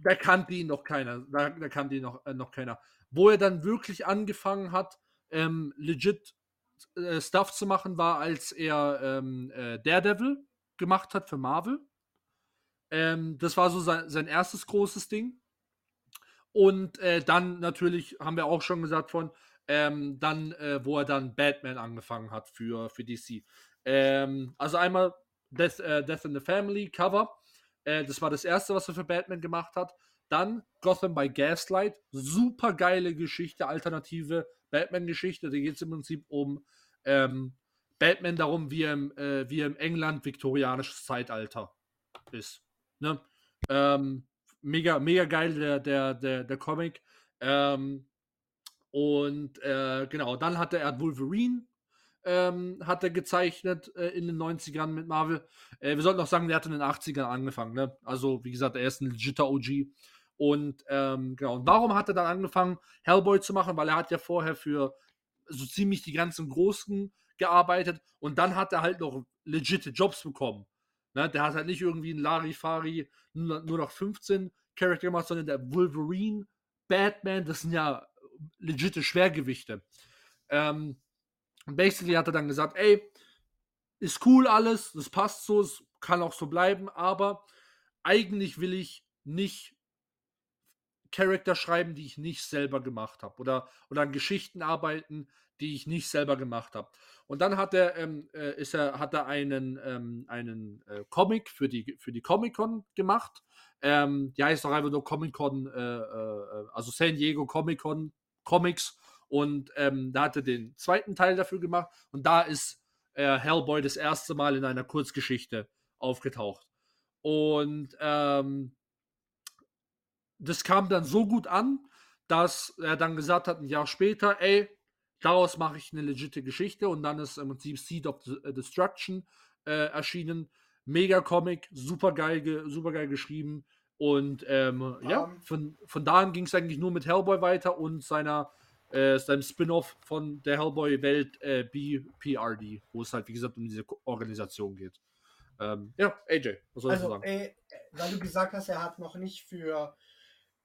da kannte ihn noch keiner. Da, da kannte ihn noch, äh, noch keiner. Wo er dann wirklich angefangen hat, ähm, legit äh, Stuff zu machen, war, als er ähm, äh, Daredevil gemacht hat für Marvel. Ähm, das war so sein, sein erstes großes Ding. Und äh, dann natürlich, haben wir auch schon gesagt von, ähm, dann, äh, wo er dann Batman angefangen hat für, für DC. Ähm, also einmal Death, äh, Death in the Family Cover. Äh, das war das erste, was er für Batman gemacht hat. Dann Gotham by Gaslight. Super geile Geschichte, alternative Batman-Geschichte. Da geht es im Prinzip um ähm, Batman darum, wie er, im, äh, wie im England viktorianisches Zeitalter ist. Ne? Ähm, mega, mega geil, der, der, der, der Comic. Ähm, und äh, genau, dann hat er, er Wolverine ähm, hat er gezeichnet äh, in den 90ern mit Marvel. Äh, wir sollten auch sagen, der hat in den 80ern angefangen. Ne? Also, wie gesagt, er ist ein legitter OG. Und ähm, genau, und warum hat er dann angefangen, Hellboy zu machen? Weil er hat ja vorher für so ziemlich die ganzen Großen gearbeitet und dann hat er halt noch legitime Jobs bekommen. Ne? Der hat halt nicht irgendwie ein Larifari nur, noch 15 Charakter gemacht, sondern der Wolverine, Batman, das sind ja legitime Schwergewichte. Ähm, und basically hat er dann gesagt, ey, ist cool alles, das passt so, es kann auch so bleiben, aber eigentlich will ich nicht Charakter schreiben, die ich nicht selber gemacht habe oder, oder an Geschichten arbeiten, die ich nicht selber gemacht habe. Und dann hat er, ähm, äh, ist er, hat er einen, ähm, einen äh, Comic für die, für die Comic-Con gemacht. Ähm, die heißt auch einfach nur Comic-Con, äh, äh, also San Diego Comic-Con Comics. Und ähm, da hat er den zweiten Teil dafür gemacht. Und da ist äh, Hellboy das erste Mal in einer Kurzgeschichte aufgetaucht. Und ähm, das kam dann so gut an, dass er dann gesagt hat, ein Jahr später, ey, daraus mache ich eine legitime Geschichte und dann ist im Prinzip Seed of äh, Destruction äh, erschienen. Mega Comic, super geil, ge super geil geschrieben. Und ähm, ja, Ähm. von, von da an ging es eigentlich nur mit Hellboy weiter und seiner, äh, seinem Spin-off von der Hellboy-Welt äh, BPRD, wo es halt, wie gesagt, um diese Organisation geht. Ähm, ja, AJ, was soll ich Also, sagen? äh, weil du gesagt hast, er hat noch nicht für,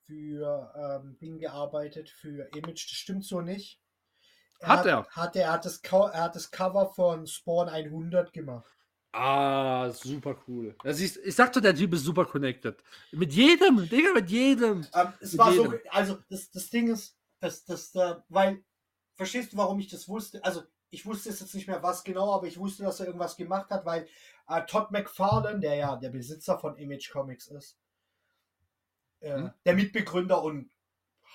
für ähm, Ding gearbeitet, für Image, das stimmt so nicht. Hat er? Hat er, hat das, er hat das Cover von Spawn 100 gemacht. Ah, super cool. Ist, ich sag doch, der Typ ist super connected. Mit jedem, Digga, mit jedem. Ähm, es Mit war so, jedem. also das, das Ding ist, dass das, äh, weil, verstehst du, warum ich das wusste? Also ich wusste jetzt nicht mehr was genau, aber ich wusste, dass er irgendwas gemacht hat, weil äh, Todd McFarlane, der ja der Besitzer von Image Comics ist, äh, Hm. der Mitbegründer und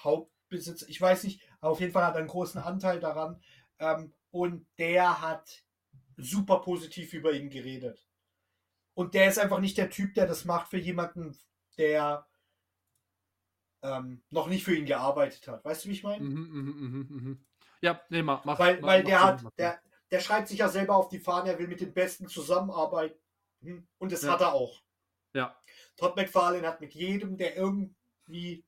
Hauptbesitzer, ich weiß nicht, aber auf jeden Fall hat er einen großen Anteil daran ähm, und der hat super positiv über ihn geredet. Und der ist einfach nicht der Typ, der das macht für jemanden, der ähm, noch nicht für ihn gearbeitet hat. Weißt du, wie ich meine? Mhm, mhm, mhm, mhm. Ja, nee, mach, mach Weil, mach- weil mach der hat, der, der schreibt sich ja selber auf die Fahne, er will mit den Besten zusammenarbeiten. Und das Ja. hat er auch. Ja, Todd McFarlane hat mit jedem, der irgendwie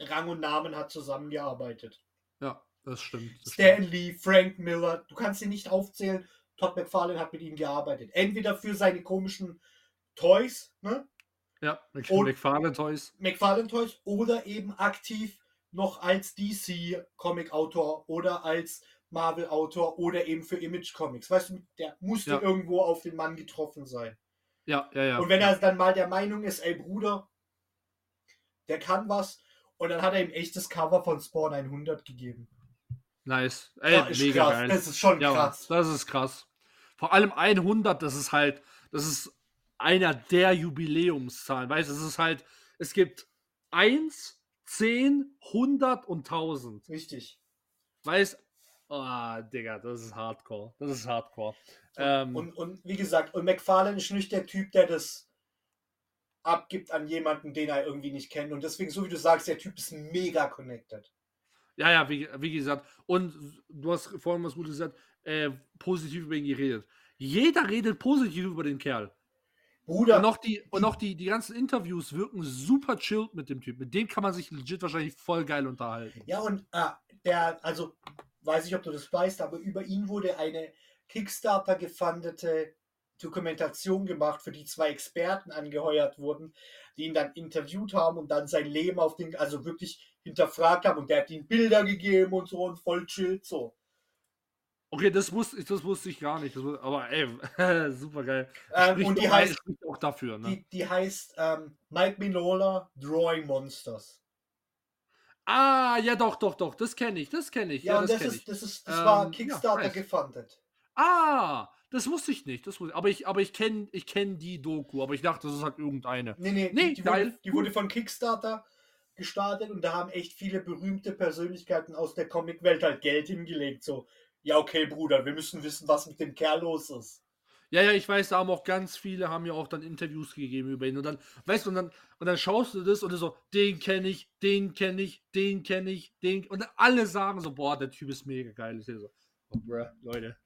Rang und Namen hat, zusammengearbeitet. ja, das stimmt. Das Stan. Lee, Frank Miller, du kannst sie nicht aufzählen. Todd McFarlane hat mit ihm gearbeitet. Entweder für seine komischen Toys, ne? Ja, McFarlane Toys. McFarlane Toys, oder eben aktiv noch als DC-Comic-Autor oder als Marvel-Autor oder eben für Image Comics. Weißt du, der musste Ja. irgendwo auf den Mann getroffen sein. Ja, ja, ja. Und wenn er dann mal der Meinung ist, ey Bruder, der kann was, und dann hat er ihm echt das Cover von Spawn 100 gegeben. Nice. Ey, Ja, ist mega krass. geil. Das ist schon ja, krass. Das ist krass. Vor allem 100, das ist halt, das ist einer der Jubiläumszahlen. Weißt du, es ist halt, es gibt 1, 10, 100 und 1000. Richtig. Weißt Ah, Digga, das ist Hardcore. Das ist Hardcore. Ähm, Und, und wie gesagt, und McFarlane ist nicht der Typ, der das abgibt an jemanden, den er irgendwie nicht kennt. Und deswegen, so wie du sagst, der Typ ist mega connected. Ja, ja, wie, wie gesagt. Und du hast vorhin was Gutes gesagt, äh, positiv über ihn geredet. Jeder redet positiv über den Kerl. Bruder, Und noch, die, und noch die, die ganzen Interviews wirken super chilled mit dem Typ. Mit dem kann man sich legit wahrscheinlich voll geil unterhalten. Ja, und ah, der, also, weiß ich, ob du das weißt, aber über ihn wurde eine Kickstarter gefundete Dokumentation gemacht, für die zwei Experten angeheuert wurden, die ihn dann interviewt haben und dann sein Leben auf den, also wirklich hinterfragt haben und der hat ihnen Bilder gegeben und so und voll chillt so. Okay, das wusste ich, das wusste ich gar nicht. Das, wus- aber ey, super geil. Ähm, und die heißt, auch dafür, ne? die, die heißt ähm, Mike Minola Drawing Monsters. ah, ja, doch, doch, doch. Das kenne ich, das kenne ich. Ja, Ja, und das das kenne ist, ich. das ist, das Ähm, war ja, Kickstarter nice. gefundet. Ah, das wusste ich nicht. Das wusste, aber ich, aber ich kenne ich kenn die Doku, aber ich dachte, das ist halt irgendeine. Nee, nee, Nee, die, die, wurde, die wurde von Kickstarter gestartet und da haben echt viele berühmte Persönlichkeiten aus der Comicwelt halt Geld hingelegt. So, ja, okay, Bruder, wir müssen wissen, was mit dem Kerl los ist. Ja, ja, ich weiß, da haben auch ganz viele, haben ja auch dann Interviews gegeben über ihn. Und dann, weißt du, und dann, und dann schaust du das und so, den kenne ich, den kenne ich, den kenne ich, den. Und alle sagen so, boah, der Typ ist mega geil. Ich so, oh, bruh, Leute.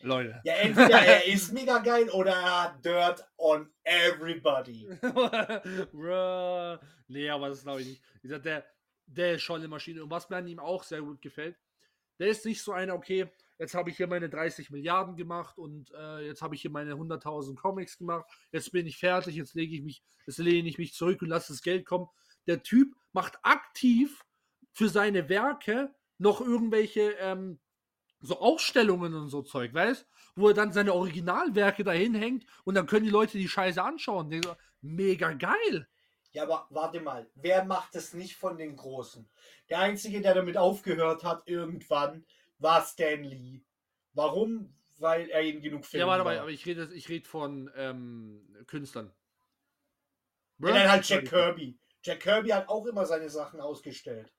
Leute. Ja, entweder er ist mega geil oder er hat Dirt on everybody. bruh. Nee, aber das glaube ich nicht. Wie gesagt, der, der ist schon eine Maschine. Und was mir an ihm auch sehr gut gefällt, der ist nicht so einer, okay, jetzt habe ich hier meine 30 Milliarden gemacht und äh, jetzt habe ich hier meine 100.000 Comics gemacht, jetzt bin ich fertig, jetzt lege ich mich, jetzt lehne ich mich zurück und lasse das Geld kommen. Der Typ macht aktiv für seine Werke noch irgendwelche ähm, so Ausstellungen und so Zeug, weißt Wo er dann seine Originalwerke dahin hängt und dann können die Leute die Scheiße anschauen. Mega geil. Ja, aber warte mal, wer macht es nicht von den Großen? Der Einzige, der damit aufgehört hat irgendwann, war Stan Lee. Warum? Weil er ihn genug Filme Ja, warte mal, aber ich rede ich von ähm, Künstlern. Ja, dann halt Jack Kirby. Jack Kirby hat auch immer seine Sachen ausgestellt.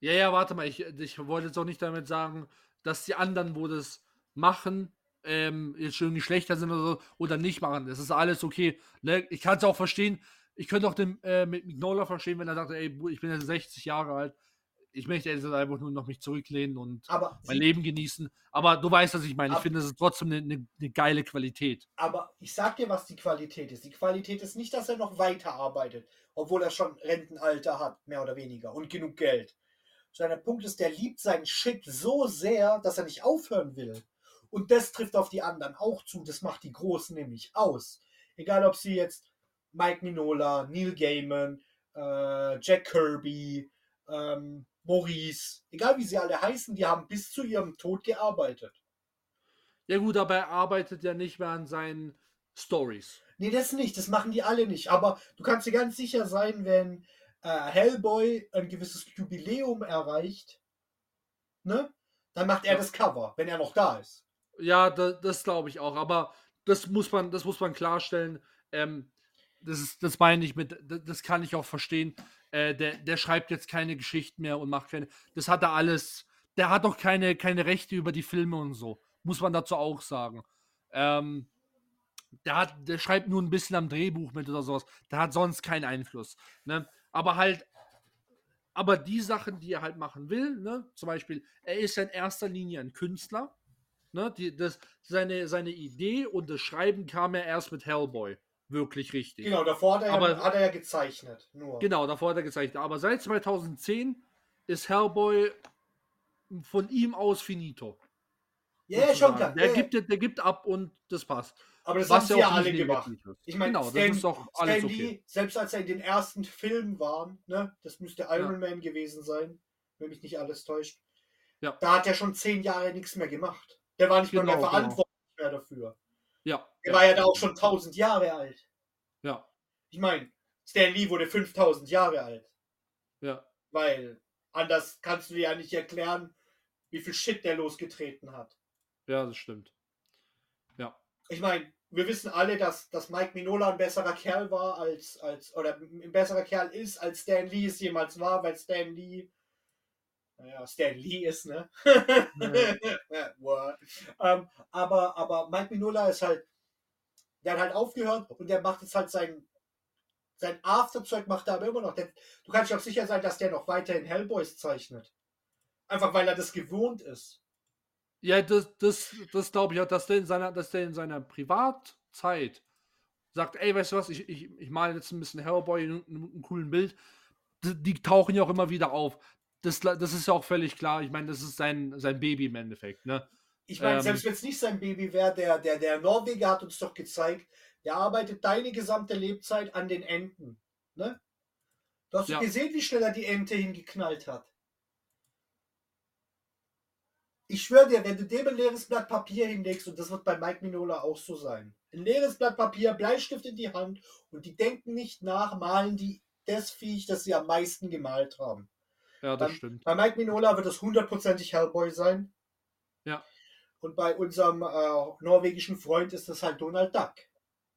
Ja, ja, warte mal, ich, ich wollte jetzt auch nicht damit sagen, dass die anderen, wo das machen, ähm, jetzt irgendwie schlechter sind oder so, oder nicht machen. Das ist alles okay. Ne? Ich kann es auch verstehen. Ich könnte auch den äh, mit Mignola verstehen, wenn er sagt, ey, ich bin jetzt 60 Jahre alt. Ich möchte jetzt einfach nur noch mich zurücklehnen und Aber, mein sie, Leben genießen. Aber du weißt, was ich meine. Ich Ab- finde, es ist trotzdem eine, eine, eine geile Qualität. aber ich sag dir, was die Qualität ist. Die Qualität ist nicht, dass er noch weiterarbeitet, obwohl er schon Rentenalter hat, mehr oder weniger, und genug Geld. Sondern der Punkt ist, der liebt seinen Shit so sehr, dass er nicht aufhören will. Und das trifft auf die anderen auch zu. Das macht die Großen nämlich aus. Egal, ob sie jetzt Mike Minola, Neil Gaiman, äh, Jack Kirby, ähm, Maurice, egal wie sie alle heißen, die haben bis zu ihrem Tod gearbeitet. Ja gut, aber er arbeitet ja nicht mehr an seinen Stories. Nee, das nicht. Das machen die alle nicht. Aber du kannst dir ganz sicher sein, wenn äh, Hellboy ein gewisses Jubiläum erreicht, ne? Dann macht er Ja. das Cover, wenn er noch da ist. Ja, da, das glaube ich auch. Aber das muss man, das muss man klarstellen. Ähm, das, ist, das meine ich mit, das, kann ich auch verstehen. Äh, der, der schreibt jetzt keine Geschichten mehr und macht keine. Das hat er alles. Der hat doch keine, keine Rechte über die Filme und so. Muss man dazu auch sagen. Ähm, der, hat, der schreibt nur ein bisschen am Drehbuch mit oder sowas. Der hat sonst keinen Einfluss. Ne? Aber halt, aber die Sachen, die er halt machen will, ne? zum Beispiel, er ist in erster Linie ein Künstler. Ne? Die, das, seine, seine Idee und das Schreiben kam ja erst mit Hellboy. Wirklich richtig. Genau, davor hat er, ja, Aber- hat er ja gezeichnet. Nur. Genau, davor hat er gezeichnet. Aber seit 2010 ist Hellboy von ihm aus finito. ja, ja, schon klar. Der, Ja, ja. gibt, der gibt ab und das passt. Aber das haben sie ja alle gemacht. Ich meine, genau, Stan, das ist doch alles Stan okay. Lee, selbst als er in den ersten Filmen war, ne, das müsste Iron Man gewesen sein, wenn mich nicht alles täuscht. Ja. Da hat er schon zehn Jahre nichts mehr gemacht. Der war nicht mal mehr Genau, genau. verantwortlich mehr dafür. Ja, Der war ja da auch schon 1000 Jahre alt. ja, Ich meine, Stan Lee wurde 5000 Jahre alt. ja. Weil anders kannst du dir ja nicht erklären, wie viel Shit der losgetreten hat. Ja, das stimmt. Ja, Ich meine, wir wissen alle, dass, dass Mike Minola ein besserer Kerl war als, als, oder ein besserer Kerl ist, als Stan Lee es jemals war, weil Stan Lee, naja, Stan Lee ist, ne? What? ähm, aber, aber Mike Minola ist halt, der hat halt aufgehört und der macht jetzt halt sein, sein Afterzeug macht er aber immer noch. Der, du kannst dir auch sicher sein, dass der noch weiterhin Hellboys zeichnet. Einfach weil er das gewohnt ist. ja das, das, das glaube ich auch, dass der, in seiner, dass der in seiner Privatzeit sagt, ey, weißt du was, ich, ich, ich male jetzt ein bisschen Hellboy in einem coolen Bild. Die, die tauchen ja auch immer wieder auf. Das, das ist ja auch völlig klar. Ich meine, das ist sein, sein Baby im Endeffekt. Ne? Ich meine, Ähm. selbst wenn es nicht sein Baby wäre, der, der, der Norweger hat uns doch gezeigt, der arbeitet deine gesamte Lebzeit an den Enten. Ne? Du hast Ja. gesehen, wie schnell er die Ente hingeknallt hat. Ich schwöre dir, wenn du dem ein leeres Blatt Papier hinlegst, und das wird bei Mike Minola auch so sein, ein leeres Blatt Papier, Bleistift in die Hand und die denken nicht nach, malen die das Viech, das sie am meisten gemalt haben. Ja, das Dann- stimmt. Bei Mike Minola wird es hundertprozentig Hellboy sein. Ja. Und bei unserem äh, norwegischen Freund ist das halt Donald Duck.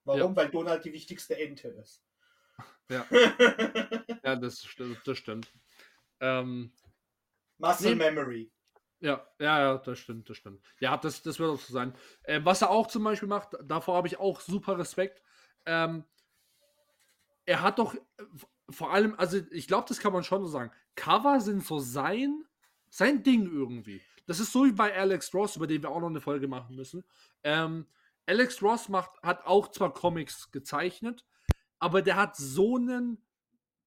Warum? Weil Donald die wichtigste Ente ist. Ja. Ja, das, st- das stimmt. Ähm, Muscle Nee. Memory. Ja, ja, ja, das stimmt, das stimmt. Ja, das, das wird auch so sein. Ähm, was er auch zum Beispiel macht, davor habe ich auch super Respekt. Ähm, er hat doch äh, vor allem, also ich glaube, das kann man schon so sagen. Cover sind so sein, sein Ding irgendwie. Das ist so wie bei Alex Ross, über den wir auch noch eine Folge machen müssen. Ähm, Alex Ross macht, hat auch zwar Comics gezeichnet, aber der hat so einen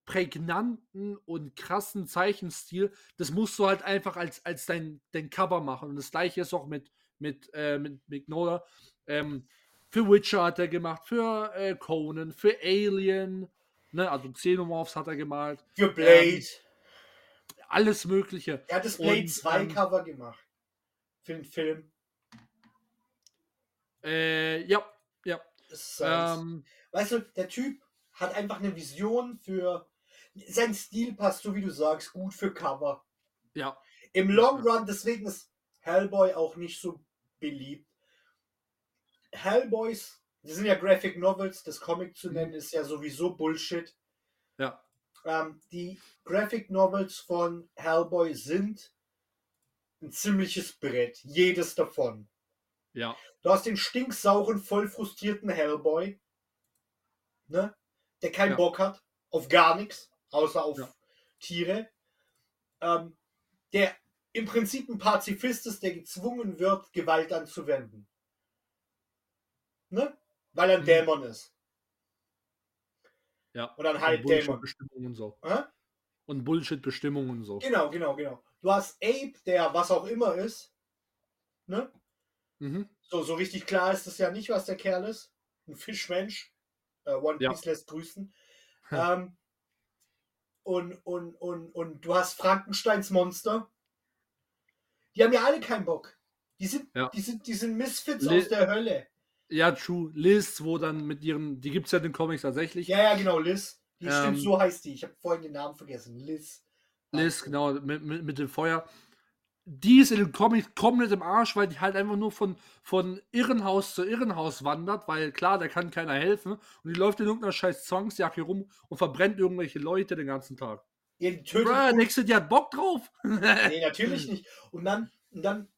prägnanten und krassen Zeichenstil, das musst du halt einfach als, als dein, dein Cover machen. Und das gleiche ist auch mit, mit, äh, mit Mignola. Ähm, für Witcher hat er gemacht, für äh, Conan, für Alien, ne, also Xenomorphs hat er gemalt, Für Blade. Ähm, alles Mögliche. er hat das Blade und, 2 ähm, Cover gemacht. Für den Film. Äh, ja, ja. Ähm, weißt du, der Typ hat einfach eine Vision für. Sein Stil passt, so wie du sagst, gut für Cover. ja, Im Long Run, deswegen ist Hellboy auch nicht so beliebt. Hellboys, das sind ja Graphic Novels, das Comic zu nennen, ist ja sowieso Bullshit. ja, Ähm, die Graphic Novels von Hellboy sind ein ziemliches Brett. Jedes davon. ja, Du hast den stinksauren, voll frustrierten Hellboy, ne? der keinen Ja. Bock hat auf gar nichts, außer auf Ja. Tiere. Ähm, der im Prinzip ein Pazifist ist, der gezwungen wird, Gewalt anzuwenden. Ne? Weil er ein Mhm. Dämon ist. ja. Oder ein Und Halbdämon. Bullshit-Bestimmungen und so. Hä? Und Bullshit-Bestimmungen und so. Genau, genau, genau. Du hast Ape, der was auch immer ist. Ne? Mhm. So, so richtig klar ist es ja nicht, was der Kerl ist. Ein Fischmensch. Äh, One Ja. Piece lässt grüßen. ähm, und, und, und, und du hast Frankensteins Monster. Die haben ja alle keinen Bock. Die sind, Ja. die sind, die sind Misfits Le- aus der Hölle. Ja, True. Liz, wo dann mit ihren, die gibt es ja in den Comics tatsächlich. Ja, ja, genau, Liz. Die Ähm, stimmt, so heißt die. Ich habe vorhin den Namen vergessen. Liz. Liz, genau, mit, mit, mit dem Feuer. Die ist in den Comics komplett im Arsch, weil die halt einfach nur von, von Irrenhaus zu Irrenhaus wandert, weil klar, da kann keiner helfen. Und die läuft in irgendeiner scheiß Zwangsjacke rum und verbrennt irgendwelche Leute den ganzen Tag. Ihr tötet Bruh, nächste, die hat Bock drauf. Nee, natürlich nicht. Und dann, und dann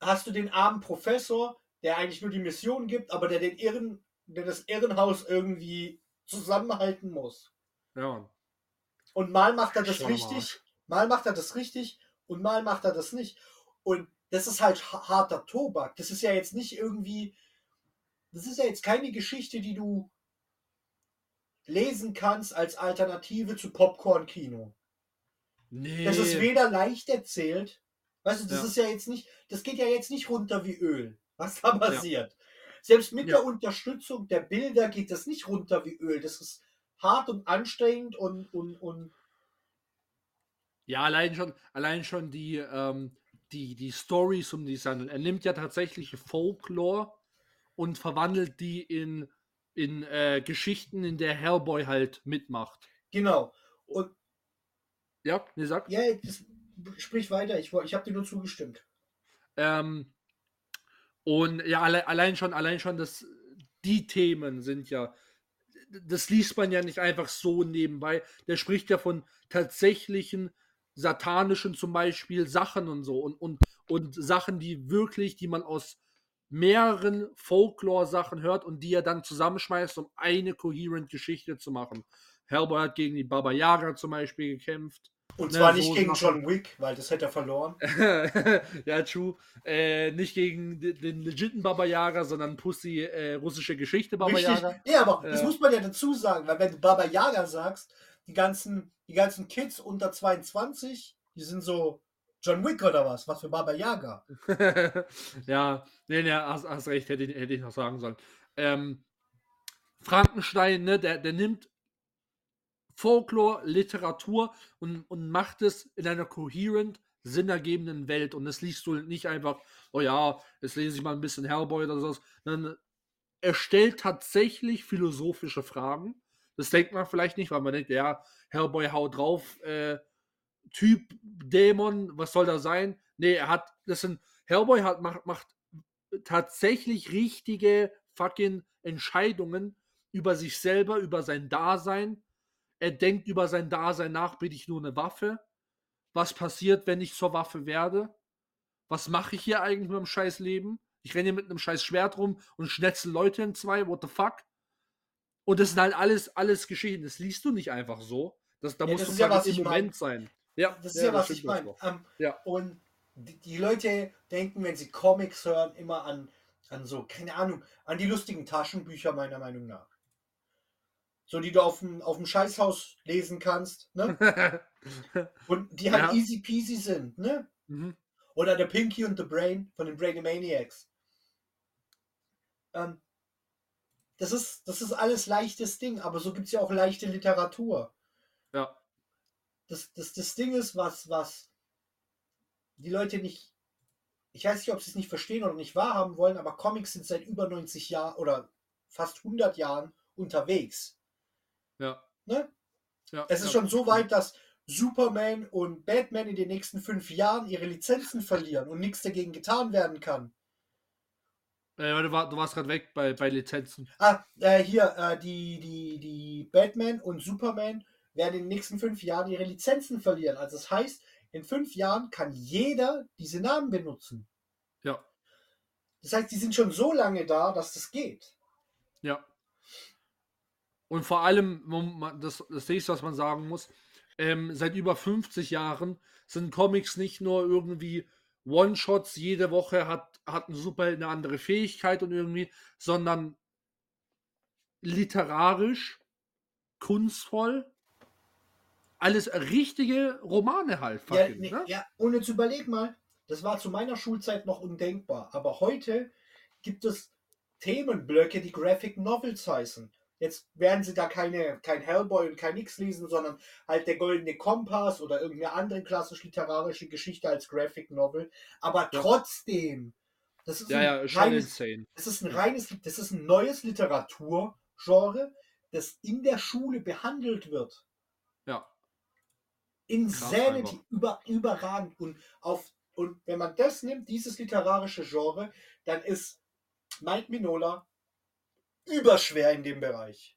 hast du den armen Professor, der eigentlich nur die Mission gibt, aber der den Irren, der das Irrenhaus irgendwie zusammenhalten muss. ja, Und mal macht er das Schon am richtig, Arsch. mal macht er das richtig und mal macht er das nicht. Und das ist halt ha- harter Tobak. Das ist ja jetzt nicht irgendwie, das ist ja jetzt keine Geschichte, die du lesen kannst als Alternative zu Popcorn-Kino. nee. Das ist weder leicht erzählt, weißt du, das Ja. ist ja jetzt nicht, das geht ja jetzt nicht runter wie Öl, was da passiert. Selbst mit Ja. der Unterstützung der Bilder geht das nicht runter wie Öl. Das ist hart und anstrengend und, und, und Ja, allein schon, allein schon die, ähm, die, die Stories um die es handelt. Er nimmt ja tatsächlich Folklore und verwandelt die in, in äh, Geschichten, in der Hellboy halt mitmacht. genau. Und Ja, nee, sag. ja, das, sprich weiter, ich, ich habe dir nur zugestimmt. Ähm, und ja, alle, allein schon, allein schon, das, die Themen sind ja, das liest man ja nicht einfach so nebenbei. Der spricht ja von tatsächlichen satanischen zum Beispiel Sachen und so und, und, und Sachen, die wirklich, die man aus mehreren Folklore-Sachen hört und die er dann zusammenschmeißt, um eine coherent Geschichte zu machen. Hellboy hat gegen die Baba Yaga zum Beispiel gekämpft. Und Ne, zwar so nicht gegen Sachen. John Wick, weil das hätte er verloren. ja, true. Äh, nicht gegen den, legiten Baba Yaga, sondern Pussy äh, russische Geschichte Baba Richtig. Yaga. Ja, aber das Äh. muss man ja dazu sagen, weil wenn du Baba Yaga sagst, die ganzen, die ganzen Kids unter 22, die sind so John Wick oder was? Was für Baba Yaga? ja, nee, nee, hast, hast recht, hätte, ich- hätte ich noch sagen sollen. Ähm, Frankenstein, ne, der, der nimmt Folklore, Literatur und, und macht es in einer coherent, sinnergebenden Welt. Und das liest du nicht einfach, oh ja, jetzt lese ich mal ein bisschen Hellboy oder sowas. Dann er stellt tatsächlich philosophische Fragen. Das denkt man vielleicht nicht, weil man denkt, ja, Hellboy haut drauf, äh, Typ Dämon, was soll da sein? Nee, er hat, das sind, Hellboy hat, macht, macht tatsächlich richtige fucking Entscheidungen über sich selber, über sein Dasein. Er denkt über sein Dasein nach, bin ich nur eine Waffe? Was passiert, wenn ich zur Waffe werde? Was mache ich hier eigentlich mit dem scheiß Leben? Ich renne hier mit einem scheiß Schwert rum und schnetzel Leute in zwei, what the fuck? Und das sind halt alles, alles Geschichten. Das liest du nicht einfach so. Das, da Ja, musst das du ja, was im mein. Moment sein. Ja, Das ist ja, was stimmt ich meine. Ähm, Ja. Und die, die Leute denken, wenn sie Comics hören, immer an, an so, keine Ahnung, an die lustigen Taschenbücher, meiner Meinung nach. So, die du auf dem, auf dem Scheißhaus lesen kannst, ne? Und die halt Ja. easy peasy sind, ne? mhm. Oder der Pinky und the Brain von den Brainymaniacs. Ähm, das, ist, das ist alles leichtes Ding, aber so gibt es ja auch leichte Literatur. Ja. Das, das, das Ding ist, was, was die Leute nicht. Ich weiß nicht, ob sie es nicht verstehen oder nicht wahrhaben wollen, aber Comics sind seit über 90 Jahren oder fast 100 Jahren unterwegs. Ja. Ne? ja. Es ist ja. schon so weit, dass Superman und Batman in den nächsten fünf Jahren ihre Lizenzen verlieren und nichts dagegen getan werden kann. Äh, du, war, du warst gerade weg bei, bei Lizenzen. Ah, äh, hier, äh, die, die, die Batman und Superman werden in den nächsten fünf Jahren ihre Lizenzen verlieren. Also das heißt, in fünf Jahren kann jeder diese Namen benutzen. Ja. Das heißt, die sind schon so lange da, dass das geht. Ja. Und vor allem, das, das nächste, was man sagen muss, ähm, seit über 50 Jahren sind Comics nicht nur irgendwie One-Shots, jede Woche hat, hat ein Superheld eine andere Fähigkeit und irgendwie, sondern literarisch, kunstvoll, alles richtige Romane halt. Ja, fucking, nee, ne? ja, und jetzt überleg mal, das war zu meiner Schulzeit noch undenkbar. Aber heute gibt es Themenblöcke, die Graphic Novels heißen. Jetzt werden sie da keine, kein Hellboy und kein X lesen, sondern halt der Goldene Kompass oder irgendeine andere klassisch literarische Geschichte als Graphic Novel. Aber Ja. trotzdem Das ist Ja, ein ja, schon reines, insane. das ist ein reines, das ist ein neues Literaturgenre, das in der Schule behandelt wird. Ja. Insanity, über, überragend. Und, auf, und wenn man das nimmt, dieses literarische Genre, dann ist Mike Minola überschwer in dem Bereich.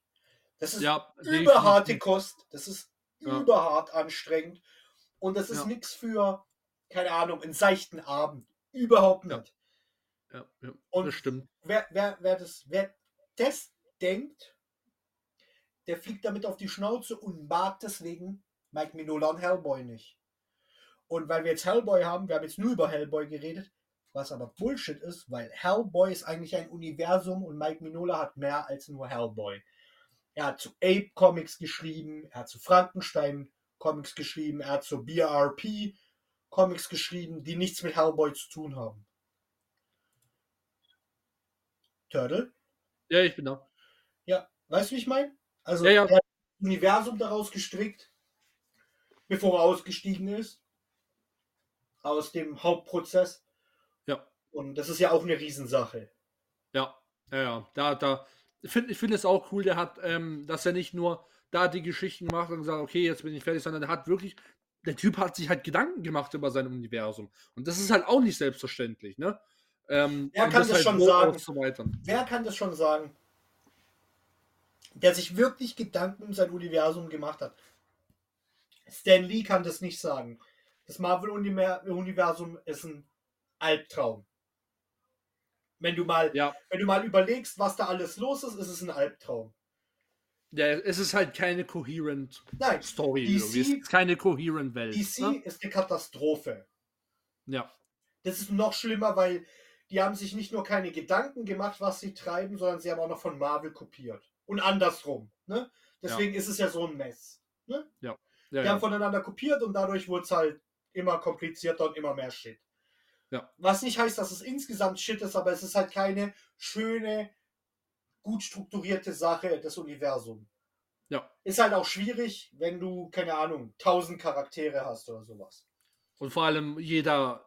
Das ist Ja, überharte. Kost. Das ist Ja. überhart anstrengend. Und das ist Ja. nichts für, keine Ahnung, einen seichten Abend. Überhaupt nicht. Ja, ja, Und- das stimmt. Wer, wer, wer, das, wer das denkt, der fliegt damit auf die Schnauze und mag deswegen Mike Minola und Hellboy nicht. Und weil wir jetzt Hellboy haben, wir haben jetzt nur über Hellboy geredet, was aber Bullshit ist, weil Hellboy ist eigentlich ein Universum und Mike Minola hat mehr als nur Hellboy. Er hat zu Ape Comics geschrieben, er hat zu Frankenstein Comics geschrieben, er hat zu BRP Comics geschrieben, die nichts mit Hellboy zu tun haben. Turtle? Ja, ich bin da. Ja, weißt du, wie ich meine? Also, Ja, ja. er hat das Universum daraus gestrickt, bevor er ausgestiegen ist. Aus dem Hauptprozess. Und das ist ja auch eine Riesensache. Ja, ja, ja. Da, da. Ich finde ich find es auch cool, der hat, ähm, dass er nicht nur da die Geschichten macht und sagt, okay, jetzt bin ich fertig, sondern der hat wirklich, der Typ hat sich halt Gedanken gemacht über sein Universum. Und das ist halt auch nicht selbstverständlich, ne? Ähm, Er und kann das schon so sagen. Wer kann das schon sagen? Der sich wirklich Gedanken um sein Universum gemacht hat. Stan Lee kann das nicht sagen. Das Marvel-Universum ist ein Albtraum. Wenn du mal, Ja, wenn du mal überlegst, was da alles los ist, ist es ein Albtraum. ja, es ist halt keine coherent Nein, Story. DC es ist keine coherent Welt. DC Ne? ist eine Katastrophe. Ja, Das ist noch schlimmer, weil die haben sich nicht nur keine Gedanken gemacht, was sie treiben, sondern sie haben auch noch von Marvel kopiert. Und andersrum. Ne? Deswegen ist es ja so ein Mess. ja, Die haben ja. voneinander kopiert und dadurch wurde es halt immer komplizierter und immer mehr Shit. Ja. Was nicht heißt, dass es insgesamt Shit ist, aber es ist halt keine schöne, gut strukturierte Sache des Universums. Ja. Ist halt auch schwierig, wenn du, keine Ahnung, tausend Charaktere hast oder sowas. Und vor allem jeder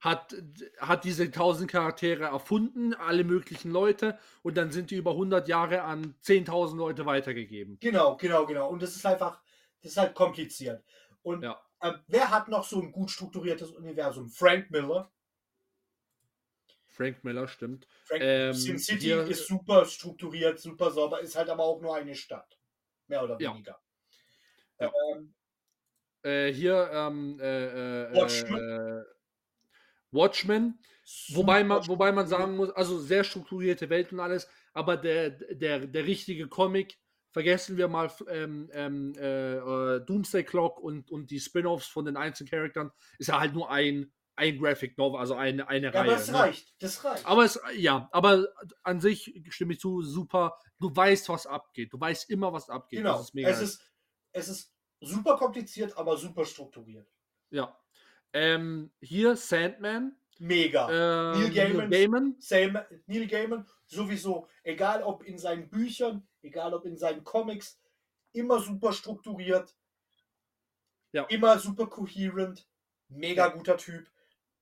hat, hat diese tausend Charaktere erfunden, alle möglichen Leute, und dann sind die über 100 Jahre an 10.000 Leute weitergegeben. Genau, genau, genau. Und das ist einfach, das ist halt kompliziert. Und Ja. Äh, wer hat noch so ein gut strukturiertes Universum? Frank Miller. Frank Miller, stimmt. Frank Ähm, Sin City hier- ist super strukturiert, super sauber, ist halt aber auch nur eine Stadt. Mehr oder weniger. Ja. Ähm, Äh, hier, ähm, äh, äh, Watchmen. Äh, Watchmen. Wobei man, wobei man sagen muss, also sehr strukturierte Welt und alles, aber der, der, der richtige Comic, vergessen wir mal ähm, ähm, äh, äh, Doomsday Clock und, und die Spin-offs von den einzelnen Charakteren, ist ja halt nur ein, ein Graphic Novel, also eine, eine Ja, Reihe. aber es ne? reicht. Das reicht. Aber es, ja, aber an sich stimme ich zu, super. Du weißt, was abgeht. Du weißt immer, was abgeht. genau. Das ist mega. es, ist, es ist super kompliziert, aber super strukturiert. ja. Ähm, hier Sandman. Mega. Ähm, Neil Gaiman. Gaiman. Sam, Neil Gaiman sowieso, egal ob in seinen Büchern, egal ob in seinen Comics, immer super strukturiert, Ja. immer super coherent, mega guter Typ.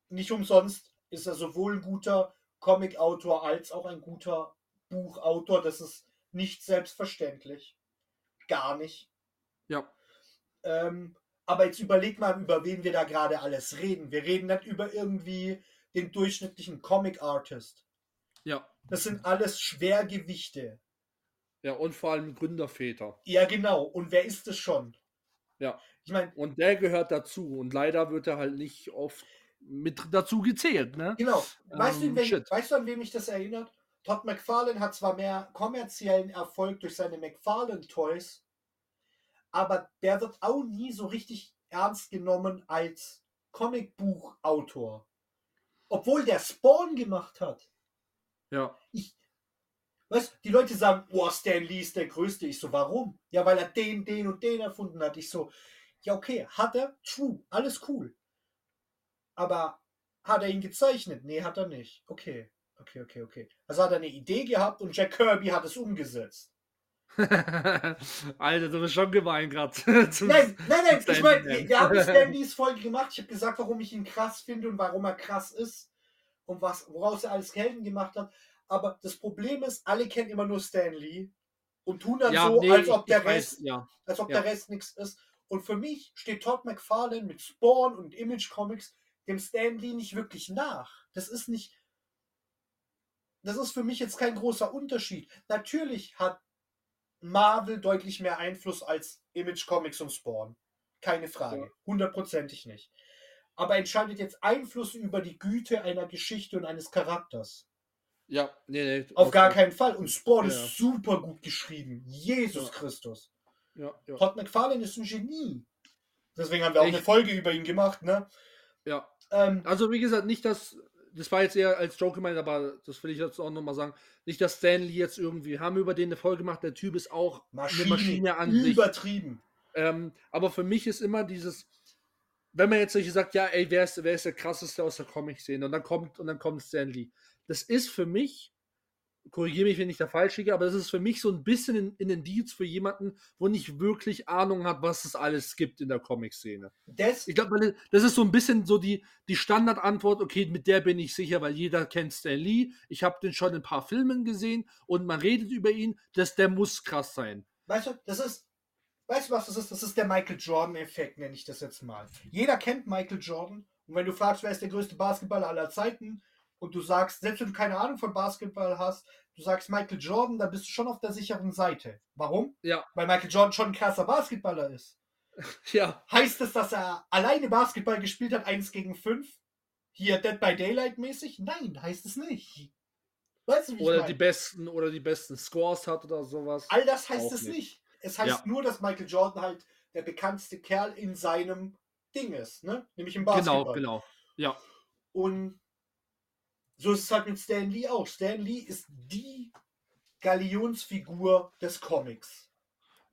Nicht umsonst ist er sowohl ein guter Comic-Autor als auch ein guter Buchautor. Das ist nicht selbstverständlich. Gar nicht. Ja. Ähm, aber jetzt überleg mal, über wen wir da gerade alles reden. Wir reden nicht über irgendwie den durchschnittlichen Comic-Artist. Ja. Das sind alles Schwergewichte. Ja, und vor allem Gründerväter. Ja, genau. Und wer ist es schon? Ja. Ich meine, Und der gehört dazu. Und leider wird er halt nicht oft mit dazu gezählt, ne? genau. Weißt, du, Ähm, wen, shit. weißt du, an wen mich das erinnert? Todd McFarlane hat zwar mehr kommerziellen Erfolg durch seine McFarlane Toys, aber der wird auch nie so richtig ernst genommen als Comicbuchautor. Obwohl der Spawn gemacht hat. Ja. Weißt du, die Leute sagen, boah, Stan Lee ist der Größte. Ich so, warum? Ja, weil er den, den und den erfunden hat. Ich so, ja, okay, hat er? True, alles cool. Aber hat er ihn gezeichnet? Nee, hat er nicht. Okay, okay, okay, okay. Also hat er eine Idee gehabt und Jack Kirby hat es umgesetzt. Alter, du bist schon gemein gerade. Nein, nein, nein, ich meine, Lee. wir haben Stan Lees Folge gemacht. Ich habe gesagt, warum ich ihn krass finde und warum er krass ist. und was, woraus er alles Helden gemacht hat. Aber das Problem ist, alle kennen immer nur Stan Lee und tun dann Ja, so, nee, als ob der weiß, Rest, ja. als ob ja. der Rest nichts ist. Und für mich steht Todd McFarlane mit Spawn und Image Comics dem Stan Lee nicht wirklich nach. Das ist nicht. Das ist für mich jetzt kein großer Unterschied. Natürlich hat Marvel deutlich mehr Einfluss als Image Comics und Spawn. Keine Frage. Hundertprozentig nicht. Aber entscheidet jetzt Einfluss über die Güte einer Geschichte und eines Charakters? Ja, nee, nee. Auf gar okay. keinen Fall. Und Spawn Ja. ist super gut geschrieben. Jesus Ja. Christus. Ja, ja. Todd McFarlane ist ein Genie. Deswegen haben wir auch Ich- eine Folge über ihn gemacht, ne? ja. Ähm, Also, wie gesagt, nicht, dass. Das war jetzt eher als Joke gemeint, aber das will ich jetzt auch nochmal sagen. Nicht, dass Stanley jetzt irgendwie. Haben wir über den eine Folge gemacht. Der Typ ist auch Maschine, eine Maschine an sich. übertrieben. Ähm, aber für mich ist immer dieses, wenn man jetzt solche sagt, ja, ey, wer ist, wer ist der krasseste aus der Comic-Szene? Und dann kommt, und dann kommt Stan Lee. Das ist für mich, korrigiere mich, wenn ich da falsch liege, aber das ist für mich so ein bisschen in, in den Deals für jemanden, wo nicht wirklich Ahnung hat, was es alles gibt in der Comic-Szene. Das, Ich glaube, das ist so ein bisschen so die, die Standardantwort, okay, mit der bin ich sicher, weil jeder kennt Stan Lee. Ich habe den schon in ein paar Filmen gesehen und man redet über ihn, dass der muss krass sein. weißt du, das ist, weißt du was das ist? Das ist der Michael Jordan-Effekt, nenne ich das jetzt mal. Jeder kennt Michael Jordan. Und wenn du fragst, wer ist der größte Basketballer aller Zeiten, und du sagst, selbst wenn du keine Ahnung von Basketball hast, du sagst Michael Jordan, dann bist du schon auf der sicheren Seite. Warum? Ja. Weil Michael Jordan schon ein krasser Basketballer ist. Ja, Heißt es, dass er alleine Basketball gespielt hat, 1 gegen 5? Hier Dead by Daylight mäßig? Nein, heißt es nicht. Weißt du, wie ich oder meine? die besten oder die besten Scores hat oder sowas. All das heißt Auch es nicht. nicht. Es heißt Ja. nur, dass Michael Jordan halt der bekannteste Kerl in seinem Ding ist, ne? Nämlich im Basketball. Genau, genau. Ja, Und so ist es halt mit Stan Lee auch. Stan Lee ist die Galionsfigur des Comics.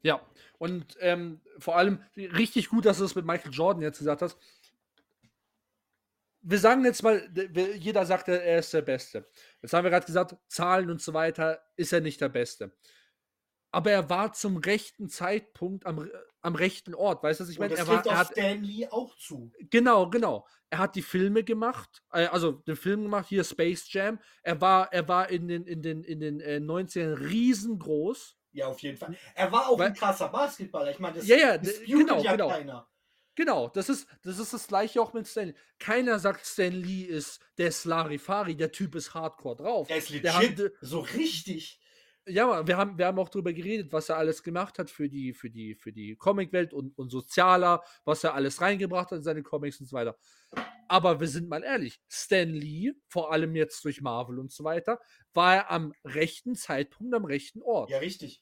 ja. Und ähm, vor allem richtig gut, dass du es mit Michael Jordan jetzt gesagt hast. Wir sagen jetzt mal, jeder sagt, er ist der Beste. Jetzt haben wir gerade gesagt, Zahlen und so weiter ist er nicht der Beste. Aber er war zum rechten Zeitpunkt am, am rechten Ort. Weißt du, was ich meine? das Er war, er hat, Stan Lee auch zu. Genau, genau. Er hat die Filme gemacht, äh, also den Film gemacht, hier Space Jam. Er war, er war in den, in den, in den äh, 90ern riesengroß. Ja, auf jeden Fall. Er war auch Weil- ein krasser Basketballer. Ich meine, das Ja, ja, genau, ja genau. keiner. Genau, das ist, das ist das gleiche auch mit Stan Lee. Keiner sagt, Stan Lee ist der Slarifari, der Typ ist hardcore drauf. Er ist legit, Der hat- so richtig. Ja, wir haben, wir haben auch darüber geredet, was er alles gemacht hat für die, für die, für die Comicwelt und, und sozialer, was er alles reingebracht hat in seine Comics und so weiter. Aber wir sind mal ehrlich, Stan Lee, vor allem jetzt durch Marvel und so weiter, war er am rechten Zeitpunkt am rechten Ort. Ja, richtig.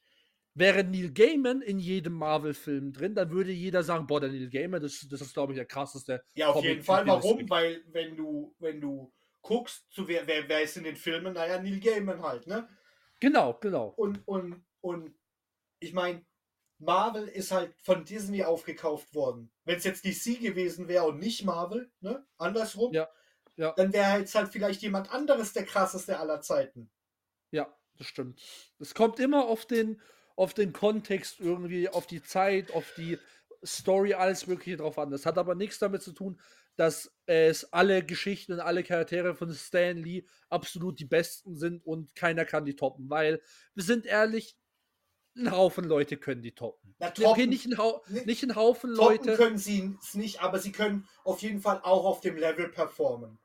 Wäre Neil Gaiman in jedem Marvel-Film drin, dann würde jeder sagen, boah, der Neil Gaiman, das, das ist, glaube ich, der krasseste. Ja, auf Comic, jeden Fall. Warum? Weil, wenn du, wenn du guckst, zu wer, wer, wer ist in den Filmen, naja, Neil Gaiman halt, ne? Genau, genau. Und, und, und ich meine, Marvel ist halt von Disney aufgekauft worden. Wenn es jetzt DC gewesen wäre und nicht Marvel, ne? Andersrum, Ja, ja. dann wäre jetzt halt vielleicht jemand anderes der krasseste aller Zeiten. Ja, das stimmt. Es kommt immer auf den, auf den Kontext irgendwie, auf die Zeit, auf die Story, alles Mögliche drauf an. Das hat aber nichts damit zu tun, dass es alle Geschichten und alle Charaktere von Stan Lee absolut die besten sind und keiner kann die toppen, weil wir sind ehrlich, ein Haufen Leute können die toppen. Na, Okay, toppen, nicht ein, Hau nicht- ein Haufen toppen Leute. können sie es nicht, aber sie können auf jeden Fall auch auf dem Level performen.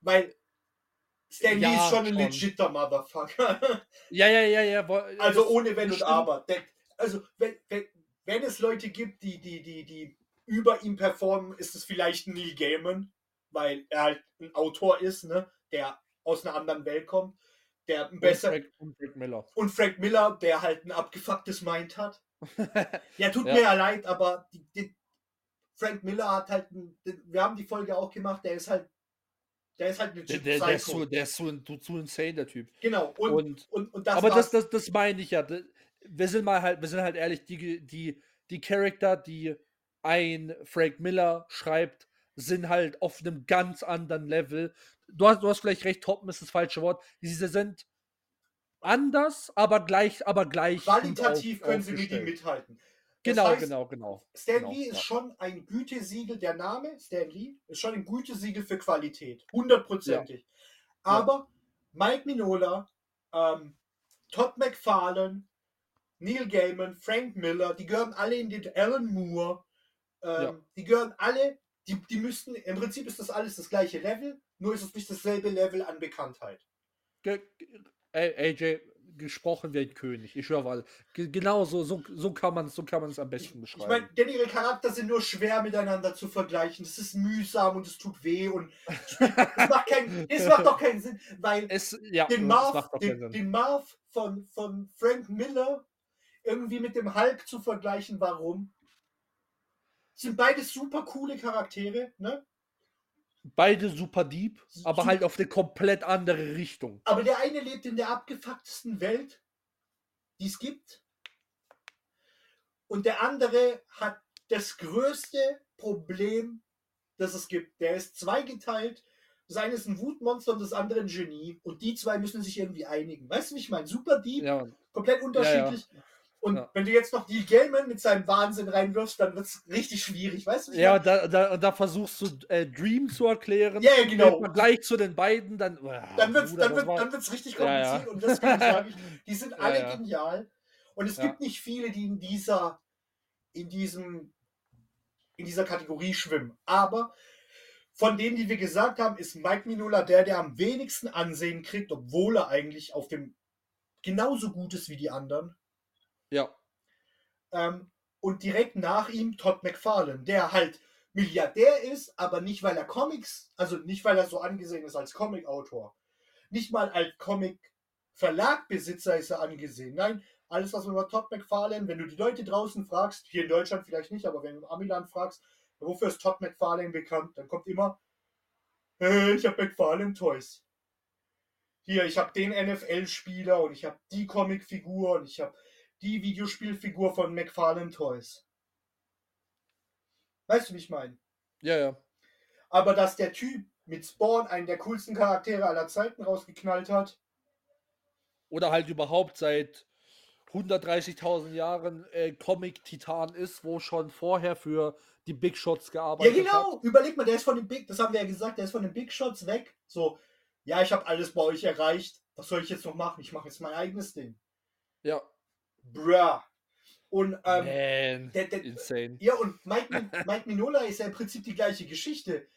Weil Stan Lee Ja, ist schon ein schon. legitter Motherfucker. Ja, ja, ja, ja. Also ohne Wenn und stimmt. Aber. Also wenn, wenn, wenn es Leute gibt, die, die, die, die über ihm performen, ist es vielleicht ein Neil Gaiman, weil er halt ein Autor ist, ne, der aus einer anderen Welt kommt, der ein Und besser Frank, und Frank Miller. und Frank Miller, der halt ein abgefucktes Mind hat. Ja, tut Ja. mir ja leid, aber die, die, Frank Miller hat halt, ein, wir haben die Folge auch gemacht, der ist halt, der ist halt eine Der, der, der, ist so, der ist so, so insane, der Typ. Genau, und, und, Und und, das aber das, das, das meine ich ja. Wir sind mal halt, wir sind halt ehrlich, die, die, die Charakter, die ein Frank Miller schreibt, sind halt auf einem ganz anderen Level. Du hast, du hast vielleicht recht, toppen ist das falsche Wort. Diese sind anders, aber gleich, aber gleich. Qualitativ auf- können sie mit ihm mithalten. Das Genau, heißt, genau, genau. Stan Genau, Lee ist ja. schon ein Gütesiegel, der Name Stan Lee ist schon ein Gütesiegel für Qualität, hundertprozentig. Aber Mike Minola, ähm, Todd McFarlane, Neil Gaiman, Frank Miller, die gehören alle in den Alan Moore, ähm, Ja. die gehören alle, die, die müssten, im Prinzip ist das alles das gleiche Level, nur ist es nicht dasselbe Level an Bekanntheit. Ge AJ, gesprochen wie ein König. Ich schwör mal. Ge genau so, so, so kann man es so kann man es am besten Ich beschreiben. meine, denn ihre Charakter sind nur schwer miteinander zu vergleichen. Das ist mühsam und es tut weh und es macht, kein, es macht doch keinen Sinn, weil es, ja, den es Marv, den, den Marv von, von Frank Miller irgendwie mit dem Hulk zu vergleichen, warum? Sind beide super coole Charaktere, ne? Beide super deep, aber halt auf eine komplett andere Richtung. Aber der eine lebt in der abgefucktesten Welt, die es gibt. Und der andere hat das größte Problem, das es gibt. Der ist zweigeteilt. Das eine ist ein Wutmonster und das andere ein Genie. Und die zwei müssen sich irgendwie einigen. Weißt du, wie ich meine? Super deep, Ja, komplett unterschiedlich. Und Ja. wenn du jetzt noch die Gaiman mit seinem Wahnsinn reinwirfst, dann wird es richtig schwierig. Weißt du, ja da, da, da versuchst du äh, Dream zu erklären. Ja, ja, genau. Im Vergleich zu den beiden, dann. Ah, dann wird es dann das wird, dann wird's richtig Ja, ja. kompliziert und deswegen sage ich, die sind Ja, alle ja. genial und es Ja. gibt nicht viele, die in dieser in diesem in dieser Kategorie schwimmen, aber von denen, die wir gesagt haben, ist Mike Minola der, der am wenigsten Ansehen kriegt, obwohl er eigentlich auf dem genauso gut ist wie die anderen. Ja, Ähm, und direkt nach ihm Todd McFarlane, der halt Milliardär ist, aber nicht, weil er Comics, also nicht, weil er so angesehen ist als Comicautor. Nicht mal als Comic-Verlagbesitzer ist er angesehen. Nein, alles, was man über Todd McFarlane, wenn du die Leute draußen fragst, hier in Deutschland vielleicht nicht, aber wenn du in Amiland fragst, wofür ist Todd McFarlane bekannt, dann kommt immer, äh, ich habe McFarlane Toys. Hier, ich habe den NFL-Spieler und ich habe die Comicfigur und ich habe die Videospielfigur von McFarlane Toys. Weißt du, wie ich meine? ja, ja. Aber dass der Typ mit Spawn einen der coolsten Charaktere aller Zeiten rausgeknallt hat, Oder halt überhaupt seit 130.000 Jahren äh, Comic-Titan ist, wo schon vorher für die Big Shots Ja, gearbeitet hat. genau. Überleg mal, der ist von den Big, das haben wir ja gesagt, der ist von den Big Shots weg. So, ja, ich habe alles bei euch erreicht. Was soll ich jetzt noch machen? Ich mache jetzt mein eigenes Ding. Ja. Bruh. Und ähm, Man, der, der, insane. ja, und Mike, Mike Minola ist ja im Prinzip die gleiche Geschichte.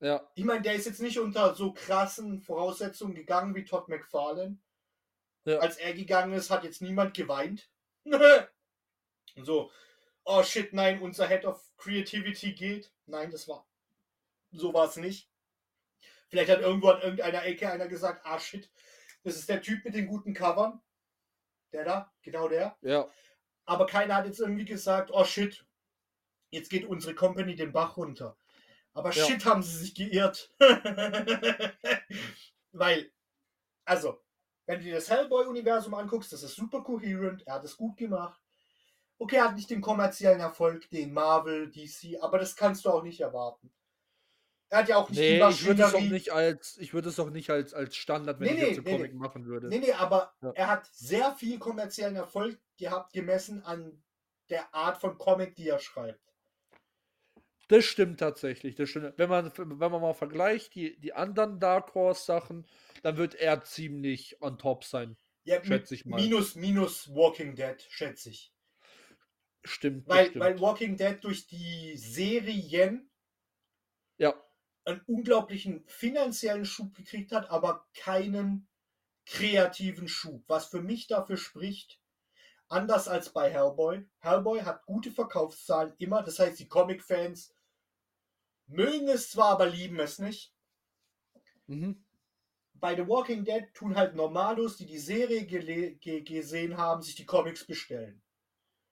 Ja, Ich meine, der ist jetzt nicht unter so krassen Voraussetzungen gegangen wie Todd McFarlane. Ja. Als er gegangen ist, hat jetzt niemand geweint. Und so, oh shit, nein, unser Head of Creativity geht. Nein, das war. So war es nicht. Vielleicht hat irgendwo an irgendeiner Ecke einer gesagt, ah shit, das ist der Typ mit den guten Covern. Der da, genau der. ja. Aber keiner hat jetzt irgendwie gesagt, oh shit, jetzt geht unsere Company den Bach runter. Aber Ja. shit, haben sie sich geirrt. Weil, also, wenn du dir das Hellboy-Universum anguckst, das ist super coherent, er hat es gut gemacht. Okay, er hat nicht den kommerziellen Erfolg, den Marvel, DC, aber das kannst du auch nicht erwarten. Er hat ja auch nicht Nee, die ich würde es auch Maschinerie. nicht als, ich würde es auch nicht als, als Standard, wenn Nee, ich nee, jetzt nee, Comic machen würde. Nee, nee, aber Ja. er hat sehr viel kommerziellen Erfolg gehabt, gemessen an der Art von Comic, die er schreibt. Das stimmt tatsächlich. Das stimmt. Wenn man, wenn man mal vergleicht, die, die anderen Dark Horse Sachen, dann wird er ziemlich on top sein. Ja, Schätze ich mal. minus, minus Walking Dead, schätze ich. Stimmt. Weil, stimmt. weil Walking Dead durch die Serien ja, einen unglaublichen finanziellen Schub gekriegt hat, aber keinen kreativen Schub. Was für mich dafür spricht, anders als bei Hellboy. Hellboy hat gute Verkaufszahlen immer, das heißt, die Comic-Fans mögen es zwar, aber lieben es nicht. mhm. Bei The Walking Dead tun halt Normalos, die die Serie gesehen haben, sich die Comics bestellen.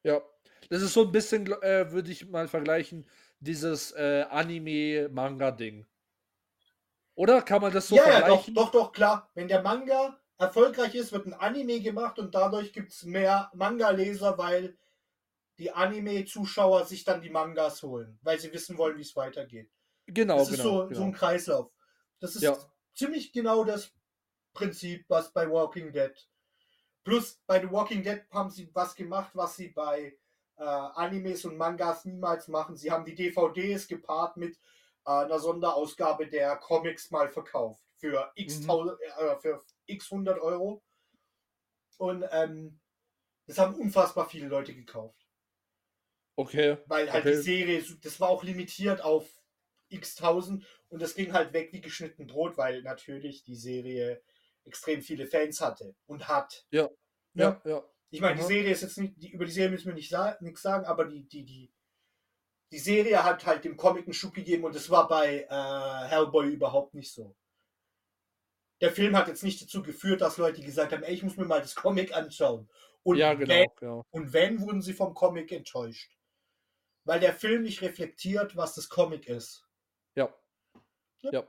ja. Das ist so ein bisschen, äh, würde ich mal vergleichen, dieses äh, Anime-Manga-Ding. Oder kann man das so ja, ja, doch, vergleichen? doch, doch, klar. Wenn der Manga erfolgreich ist, wird ein Anime gemacht und dadurch gibt es mehr Manga-Leser, weil die Anime-Zuschauer sich dann die Mangas holen, weil sie wissen wollen, wie es weitergeht. Genau, das ist genau. so, genau. so ein Kreislauf. Das ist Ja. ziemlich genau das Prinzip, was bei Walking Dead. Plus bei The Walking Dead haben sie was gemacht, was sie bei äh, Animes und Mangas niemals machen. Sie haben die DVDs gepaart mit äh, einer Sonderausgabe der Comics mal verkauft für x, Mhm. äh, für x 100 Euro. Und ähm, das haben unfassbar viele Leute gekauft. Okay. Weil halt Okay. die Serie, das war auch limitiert auf x tausend und das ging halt weg wie geschnitten Brot, weil natürlich die Serie extrem viele Fans hatte und hat. Ja. Ja. Ja, ja. Ich meine, die Aha. Serie ist jetzt nicht, die, über die Serie müssen wir nicht sa nichts sagen, aber die, die, die, die Serie hat halt dem Comic einen Schub gegeben und das war bei äh, Hellboy überhaupt nicht so. Der Film hat jetzt nicht dazu geführt, dass Leute gesagt haben, ey, ich muss mir mal das Comic anschauen. Und, ja, wenn, genau. genau. und wenn, wurden sie vom Comic enttäuscht. Weil der Film nicht reflektiert, was das Comic ist. Ja. Ja. Ja.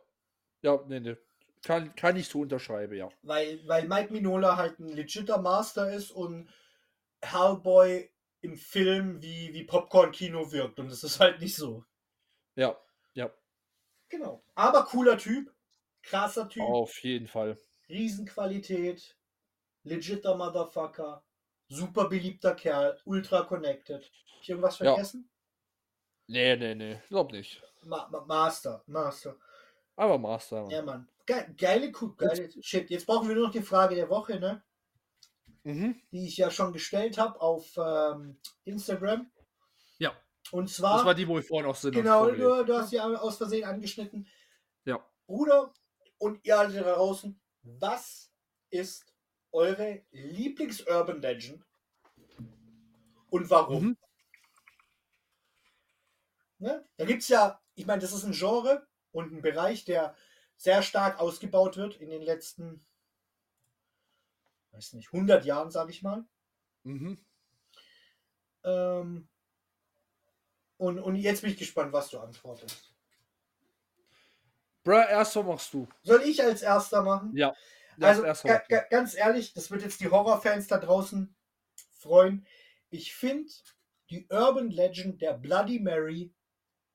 Ja, nee, nee. Kann, kann ich so unterschreiben, ja. Weil, weil Mike Minola halt ein legitter Master ist und Hellboy im Film wie, wie Popcorn-Kino wirkt. Und das ist halt nicht so. Ja, ja. Genau. Aber cooler Typ. Krasser Typ. Auf jeden Fall. Riesenqualität. Legitter Motherfucker. Super beliebter Kerl. Ultra connected. Hab ich irgendwas Ja. vergessen? Nee, nee, nee. Glaub nicht. Ma Ma Master. Master. Aber Master. Ja, Mann. Ge geile, Kuh, geile Shit. Jetzt brauchen wir nur noch die Frage der Woche, ne? Mhm. Die ich ja schon gestellt habe auf ähm, Instagram. Ja. Und Das zwar. war die, wo ich vorhin auch Sinn Genau, du, du hast sie aus Versehen angeschnitten. Ja. Bruder und ihr alle da draußen, was ist eure Lieblings-Urban Legend und warum? Mhm. Ne? Da gibt es ja, ich meine, das ist ein Genre und ein Bereich, der sehr stark ausgebaut wird in den letzten, weiß nicht, 100 Jahren, sage ich mal. Mhm. Ähm, und, und jetzt bin ich gespannt, was du antwortest. Bruh, erst so machst du. Soll ich als erster machen? Ja. Also ganz ehrlich, das wird jetzt die Horrorfans da draußen freuen. Ich finde, die Urban Legend der Bloody Mary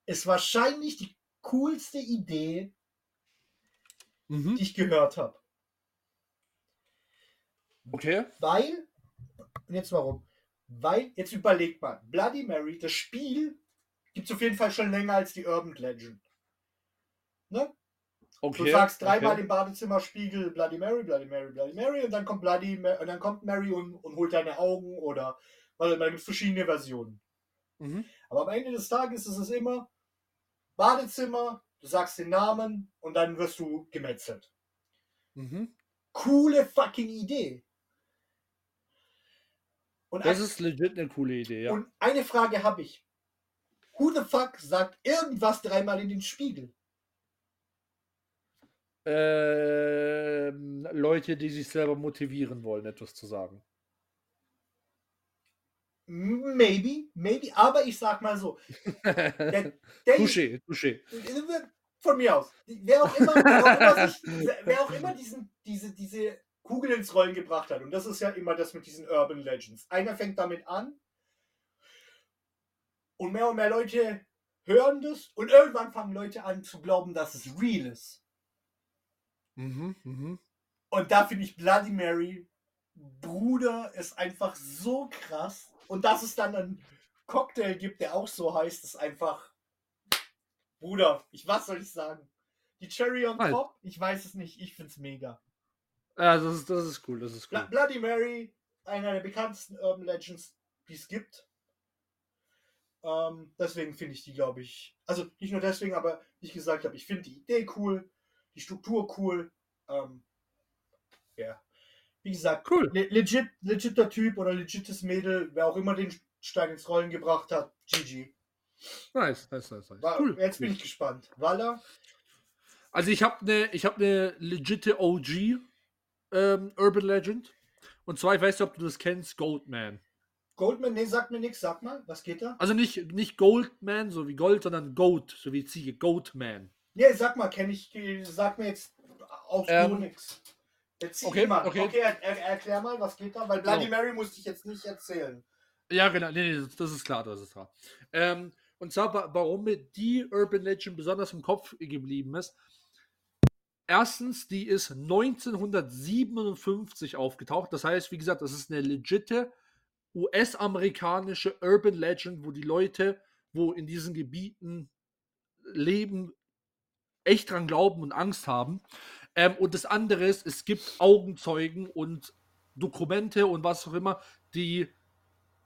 ist wahrscheinlich die coolste Idee, Mhm. die ich gehört habe. Okay. Weil, und jetzt warum? Weil, jetzt überlegt man, Bloody Mary, das Spiel gibt es auf jeden Fall schon länger als die Urban Legend. Ne? Okay. Du sagst dreimal okay. im Badezimmerspiegel Bloody Mary, Bloody Mary, Bloody Mary und dann kommt Bloody Ma und dann kommt Mary und, und holt deine Augen oder weil da gibt es verschiedene Versionen. Mhm. Aber am Ende des Tages ist es immer Badezimmer, du sagst den Namen und dann wirst du gemetzelt. Mhm. Coole fucking Idee. Und, Das ein, ist legit eine coole Idee, ja. und eine Frage habe ich. Who the fuck sagt irgendwas dreimal in den Spiegel? Ähm, Leute, die sich selber motivieren wollen, etwas zu sagen. Maybe, maybe, aber ich sag mal so. Der, der, touché, touché. Von mir aus. Wer auch immer, wer auch immer, sich, wer auch immer diesen, diese, diese Kugel ins Rollen gebracht hat, und das ist ja immer das mit diesen Urban Legends. Einer fängt damit an und mehr und mehr Leute hören das und irgendwann fangen Leute an zu glauben, dass es real ist. Mhm, mhm. Und da finde ich Bloody Mary, Bruder, ist einfach so krass. Und dass es dann einen Cocktail gibt, der auch so heißt, ist einfach. Bruder, ich was soll ich sagen? Die Cherry on Halt. top? Ich weiß es nicht, ich find's mega. Ja, das ist, das ist cool, das ist cool. Bloody Mary, einer der bekanntesten Urban Legends, die es gibt. Ähm, deswegen finde ich die, glaube ich, also nicht nur deswegen, aber wie ich gesagt habe, ich finde die Idee cool, die Struktur cool. Ähm, ja, wie gesagt, Cool. le legit, legitter Typ oder legites Mädel, wer auch immer den Stein ins Rollen gebracht hat, GG. Nice, nice, nice, nice. War, Cool. Jetzt bin ich gespannt. Walla? Also ich habe eine ich habe eine legitte OG ähm, Urban Legend. Und zwar, ich weiß nicht, ob du das kennst, Goldman. Goldman, nee, sag mir nichts, sag mal, was geht da? Also nicht, nicht Goldman, so wie Gold, sondern Goat, so wie Ziege, Goatman. Nee, sag mal, kenne ich, sag mir jetzt auf Ähm, zieh okay, mal. okay. okay er, er, erklär mal, was geht da, weil Bloody Genau. Mary musste ich jetzt nicht erzählen. Ja, genau, nee, nee, das- ist klar, das ist klar. Ähm, und zwar, wa- warum mir die Urban Legend besonders im Kopf geblieben ist. Erstens, die ist 1957 aufgetaucht. Das heißt, wie gesagt, das ist eine legitte US-amerikanische Urban Legend, wo die Leute, wo in diesen Gebieten leben, echt dran glauben und Angst haben. Ähm, und das andere ist, es gibt Augenzeugen und Dokumente und was auch immer, die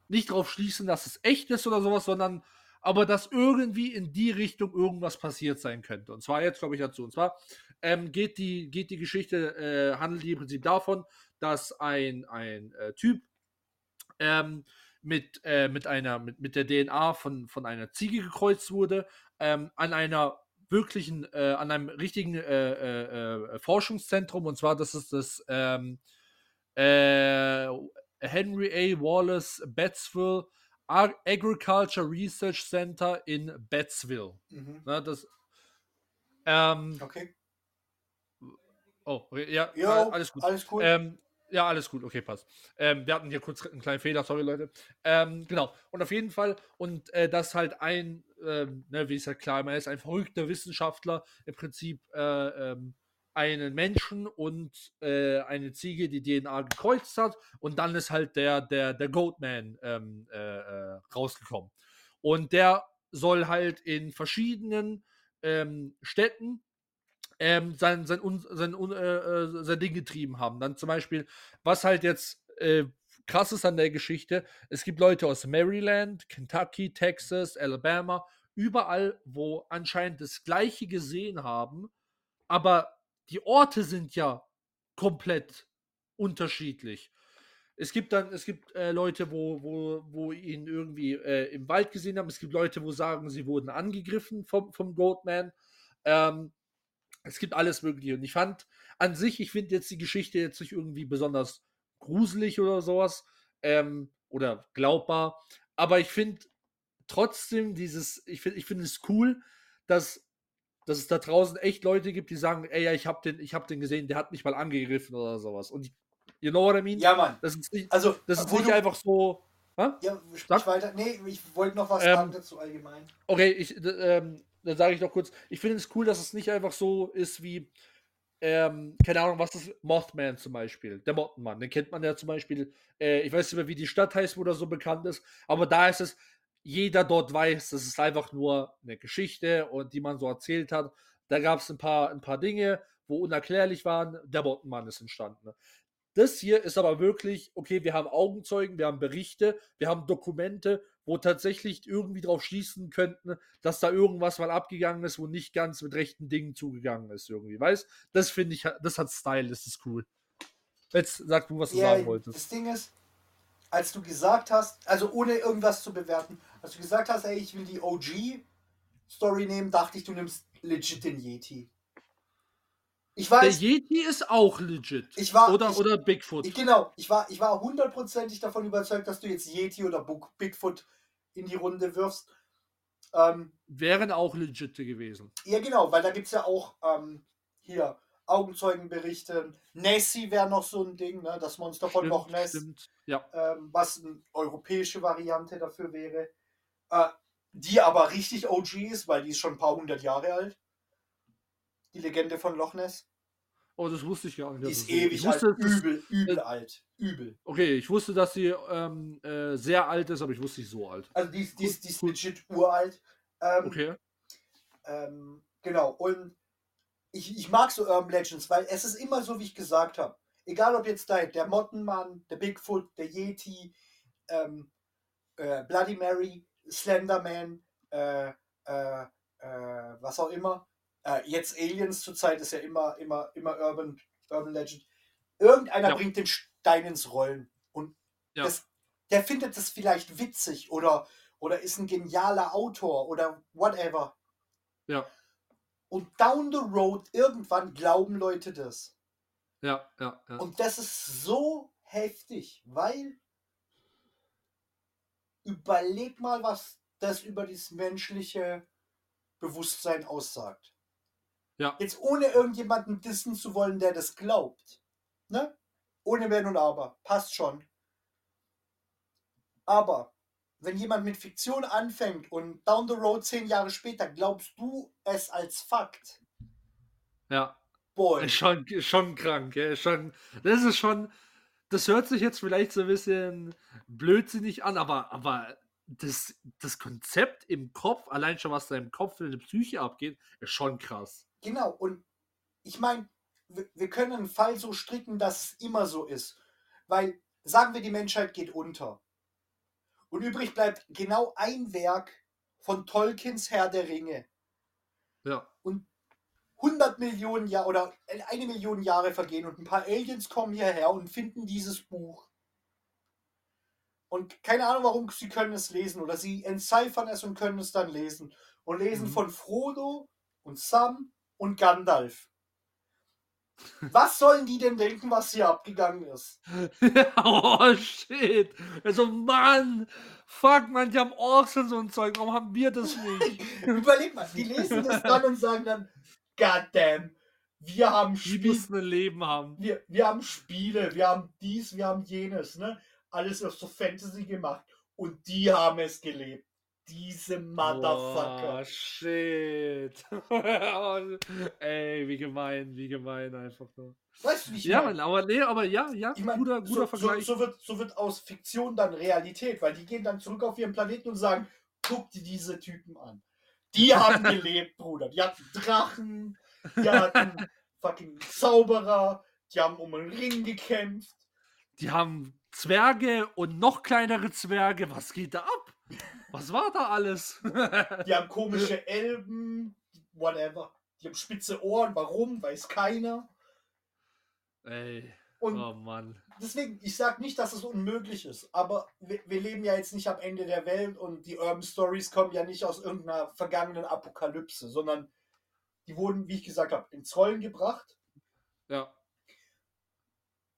nicht darauf schließen, dass es echt ist oder sowas, sondern aber dass irgendwie in die Richtung irgendwas passiert sein könnte. Und zwar jetzt, glaube ich, dazu. Und zwar ähm, geht, die, geht die Geschichte, äh, handelt die im Prinzip davon, dass ein, ein äh, Typ ähm, mit, äh, mit, einer, mit, mit der DNA von, von einer Ziege gekreuzt wurde, ähm, an einer wirklichen, äh, an einem richtigen äh, äh, Forschungszentrum. Und zwar, das ist das ähm, Henry A. Wallace Bettsville Agriculture Research Center in Bettsville. Mhm. Na, das, ähm, okay. Oh, ja, jo, alles gut. Alles cool. Ähm, ja, alles gut, okay, passt. Ähm, wir hatten hier kurz einen kleinen Fehler, sorry Leute. Ähm, genau, und auf jeden Fall, und äh, das halt ein, ähm, ne, wie es ja klar immer ist, ein verrückter Wissenschaftler im Prinzip äh, ähm, einen Menschen und äh, eine Ziege die DNA gekreuzt hat und dann ist halt der, der, der Goatman ähm, äh, äh, rausgekommen. Und der soll halt in verschiedenen ähm, Städten ähm, sein, sein, sein, sein, äh, äh, sein Ding getrieben haben. Dann zum Beispiel, was halt jetzt äh, krass ist an der Geschichte, es gibt Leute aus Maryland, Kentucky, Texas, Alabama, überall, wo anscheinend das Gleiche gesehen haben, aber die Orte sind ja komplett unterschiedlich. Es gibt dann, es gibt äh, Leute, wo, wo, wo ihn irgendwie äh, im Wald gesehen haben. Es gibt Leute, wo sagen, sie wurden angegriffen vom, vom Goatman. Ähm, es gibt alles Mögliche. Und ich fand an sich, ich finde jetzt die Geschichte jetzt nicht irgendwie besonders gruselig oder sowas. Ähm, oder glaubbar. Aber ich finde trotzdem dieses, ich finde ich find es cool, dass dass es da draußen echt Leute gibt, die sagen, ey, ja, ich habe den, ich den gesehen, der hat mich mal angegriffen oder sowas. Und you know what I mean? Ja, Mann. Das ist nicht, also, das ist nicht einfach so. Ha? Ja, sprich weiter. Nee, ich wollte noch was ähm, sagen dazu allgemein. Okay, ich, ähm, dann sage ich noch kurz, ich finde es cool, dass es nicht einfach so ist wie, ähm, keine Ahnung, was ist Mothman zum Beispiel, der Mottenmann, den kennt man ja zum Beispiel, äh, ich weiß nicht mehr, wie die Stadt heißt, wo der so bekannt ist, aber da ist es, jeder dort weiß, das ist einfach nur eine Geschichte und die man so erzählt hat. Da gab es ein paar, ein paar Dinge, wo unerklärlich waren. Der Bottenmann ist entstanden. Das hier ist aber wirklich, okay, wir haben Augenzeugen, wir haben Berichte, wir haben Dokumente, wo tatsächlich irgendwie drauf schließen könnten, dass da irgendwas mal abgegangen ist, wo nicht ganz mit rechten Dingen zugegangen ist, irgendwie. Weißt Das finde ich, das hat Style, das ist cool. Jetzt sag du, was du ja, sagen wolltest. Das Ding ist, als du gesagt hast, also ohne irgendwas zu bewerten, als du gesagt hast, ey, ich will die OG-Story nehmen, dachte ich, du nimmst legit den Yeti. Ich weiß, der Yeti ist auch legit. Ich war, oder, ich, oder Bigfoot. Ich, genau, ich war, ich war hundertprozentig davon überzeugt, dass du jetzt Yeti oder Bigfoot in die Runde wirfst. Ähm, Wären auch legit gewesen. Ja, genau, weil da gibt es ja auch ähm, hier Augenzeugenberichte. Nessie wäre noch so ein Ding, ne? das Monster von Loch Ness. Stimmt. Ja. Ähm, was eine europäische Variante dafür wäre. Äh, die aber richtig OG ist, weil die ist schon ein paar hundert Jahre alt. Die Legende von Loch Ness. Oh, das wusste ich gar nicht. Die ist ewig alt. Übel, übel äh, alt. Übel. Okay, ich wusste, dass sie ähm, äh, sehr alt ist, aber ich wusste nicht so alt. Also die, die, die ist legit uralt. Ähm, okay. Ähm, genau. Und ich, ich mag so Urban Legends, weil es ist immer so, wie ich gesagt habe. Egal ob jetzt der, der Mottenmann, der Bigfoot, der Yeti, ähm, äh, Bloody Mary, Slenderman, äh, äh, äh was auch immer. Äh, jetzt Aliens zurzeit ist ja immer, immer, immer Urban, Urban Legend. Irgendeiner ja. bringt den Stein ins Rollen. Und ja. das, der findet das vielleicht witzig oder, oder ist ein genialer Autor oder whatever. Ja. Und down the road, irgendwann glauben Leute das. Ja, ja, ja. Und das ist so heftig, weil überleg mal, was das über das menschliche Bewusstsein aussagt. Ja. Jetzt ohne irgendjemanden dissen zu wollen, der das glaubt. Ne? Ohne Wenn und Aber. Passt schon. Aber wenn jemand mit Fiktion anfängt und down the road zehn Jahre später glaubst du es als Fakt. Ja. Boy. Schon, schon krank, ja. Schon, das ist schon. das hört sich jetzt vielleicht so ein bisschen blödsinnig an, aber, aber das, das Konzept im Kopf, allein schon was da im Kopf in der Psyche abgeht, ist schon krass. Genau, und ich meine, wir, wir können einen Fall so stricken, dass es immer so ist. Weil, sagen wir, die Menschheit geht unter. Und übrig bleibt genau ein Werk von Tolkiens Herr der Ringe. Ja. Und 100 Millionen Jahre oder eine Million Jahre vergehen und ein paar Aliens kommen hierher und finden dieses Buch. Und keine Ahnung, warum sie können es lesen oder sie entziffern es und können es dann lesen. Und lesen Mhm. von Frodo und Sam und Gandalf. Was sollen die denn denken, was hier abgegangen ist? oh shit. Also Mann, fuck man, die haben Orks und so ein Zeug. Warum haben wir das nicht? Überleg mal, die lesen das dann und sagen dann, God damn, wir haben Die Spiel, müssen ein Leben haben. wir, wir haben Spiele, wir haben dies, wir haben jenes, ne? Alles aus so Fantasy gemacht. Und die haben es gelebt. Diese Motherfucker. Oh, shit. Ey, wie gemein, wie gemein einfach nur. Weißt du, wie ich Ja, mein? Mann, aber nee, aber ja, ja, Ich mein, guter, guter so, Vergleich. So, so, wird, so wird aus Fiktion dann Realität, weil die gehen dann zurück auf ihren Planeten und sagen, guck dir diese Typen an. Die haben gelebt, Bruder. Die hatten Drachen, die hatten fucking Zauberer, die haben um einen Ring gekämpft. Die haben Zwerge und noch kleinere Zwerge. Was geht da ab? Was war da alles? Die haben komische Elben, whatever. Die haben spitze Ohren, warum, weiß keiner. Ey, Und oh Mann. deswegen, ich sage nicht, dass es unmöglich ist, aber wir, wir leben ja jetzt nicht am Ende der Welt und die Urban Stories kommen ja nicht aus irgendeiner vergangenen Apokalypse, sondern die wurden, wie ich gesagt habe, ins Rollen gebracht Ja.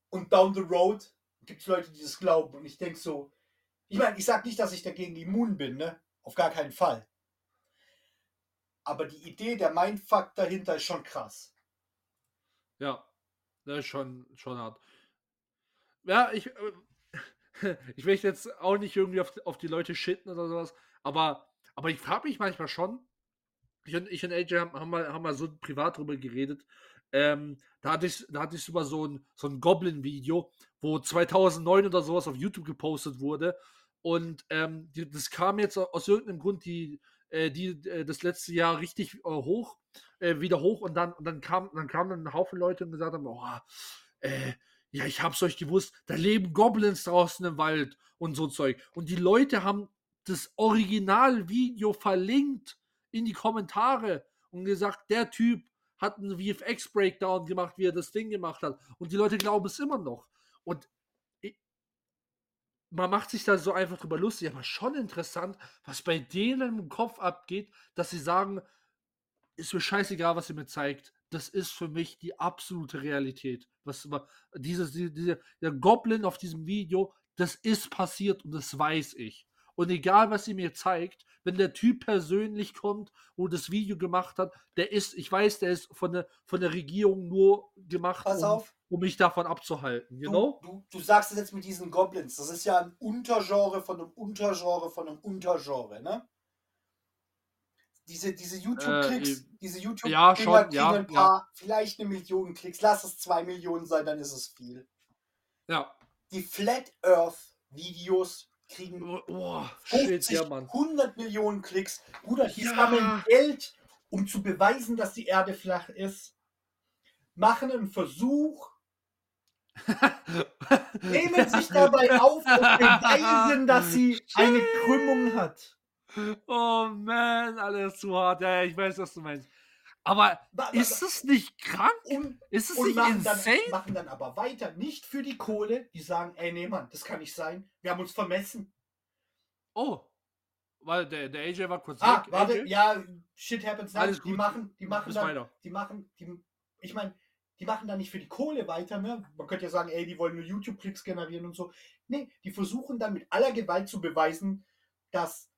und down the road gibt es Leute, die das glauben. Und ich denke so, ich meine, ich sage nicht, dass ich dagegen immun bin, ne? Auf gar keinen Fall. Aber die Idee, der Mindfuck dahinter ist schon krass. Ja, das ist schon, schon hart. Ja, ich, äh, ich möchte jetzt auch nicht irgendwie auf, auf die Leute shitten oder sowas, aber, aber ich frage mich manchmal schon, ich und, ich und AJ haben, haben, mal, haben mal so privat drüber geredet, ähm, da hatte ich, da hatte ich über so ein, so ein Goblin-Video, wo 2009 oder sowas auf YouTube gepostet wurde und ähm, die, das kam jetzt aus irgendeinem Grund die, äh, die äh, das letzte Jahr richtig äh, hoch, äh, wieder hoch und dann, und dann kam dann kamen ein Haufen Leute und gesagt haben, oh, ja, ich hab's euch gewusst, da leben Goblins draußen im Wald und so Zeug. Und die Leute haben das Originalvideo verlinkt in die Kommentare und gesagt, der Typ hat einen VFX-Breakdown gemacht, wie er das Ding gemacht hat. Und die Leute glauben es immer noch. Und man macht sich da so einfach drüber lustig, aber schon interessant, was bei denen im Kopf abgeht, dass sie sagen, ist mir scheißegal, was ihr mir zeigt. Das ist für mich die absolute Realität. Was dieses, diese, der Goblin auf diesem Video, das ist passiert und das weiß ich. Und egal, was ihr mir zeigt, wenn der Typ persönlich kommt und das Video gemacht hat, der ist, ich weiß, der ist von der, von der Regierung nur gemacht, Pass um, auf. um mich davon abzuhalten. You Du, know? du, du sagst es jetzt mit diesen Goblins. Das ist ja ein Untergenre von einem Untergenre von einem Untergenre, ne? Diese, diese YouTube-Klicks, Äh, diese YouTube ja, schon, kriegen ja, ein paar, vielleicht eine Million Klicks. Lass es zwei Millionen sein, dann ist es viel. Ja. Die Flat Earth Videos kriegen Oh, shit, 50, ja, Mann. 100 Millionen Klicks. Bruder, die Ja. sammeln Geld, um zu beweisen, dass die Erde flach ist. Machen einen Versuch, nehmen sich dabei auf und beweisen, dass sie eine Krümmung hat. Oh man, alles zu hart. Ja, ja, ich weiß, was du meinst. Aber ist es nicht krank? Und, Ist es nicht machen, dann, insane? machen dann aber weiter. Nicht für die Kohle. Die sagen, ey, nee, Mann, das kann nicht sein. Wir haben uns vermessen. Oh. Weil der, der AJ war kurz Ah, weg. warte, AJ? ja, shit happens. Alles die gut. machen, die machen Bis dann, weiter. die machen, die, ich meine, die machen da nicht für die Kohle weiter, ne? Man könnte ja sagen, ey, die wollen nur YouTube-Klicks generieren und so. Nee, die versuchen dann mit aller Gewalt zu beweisen, dass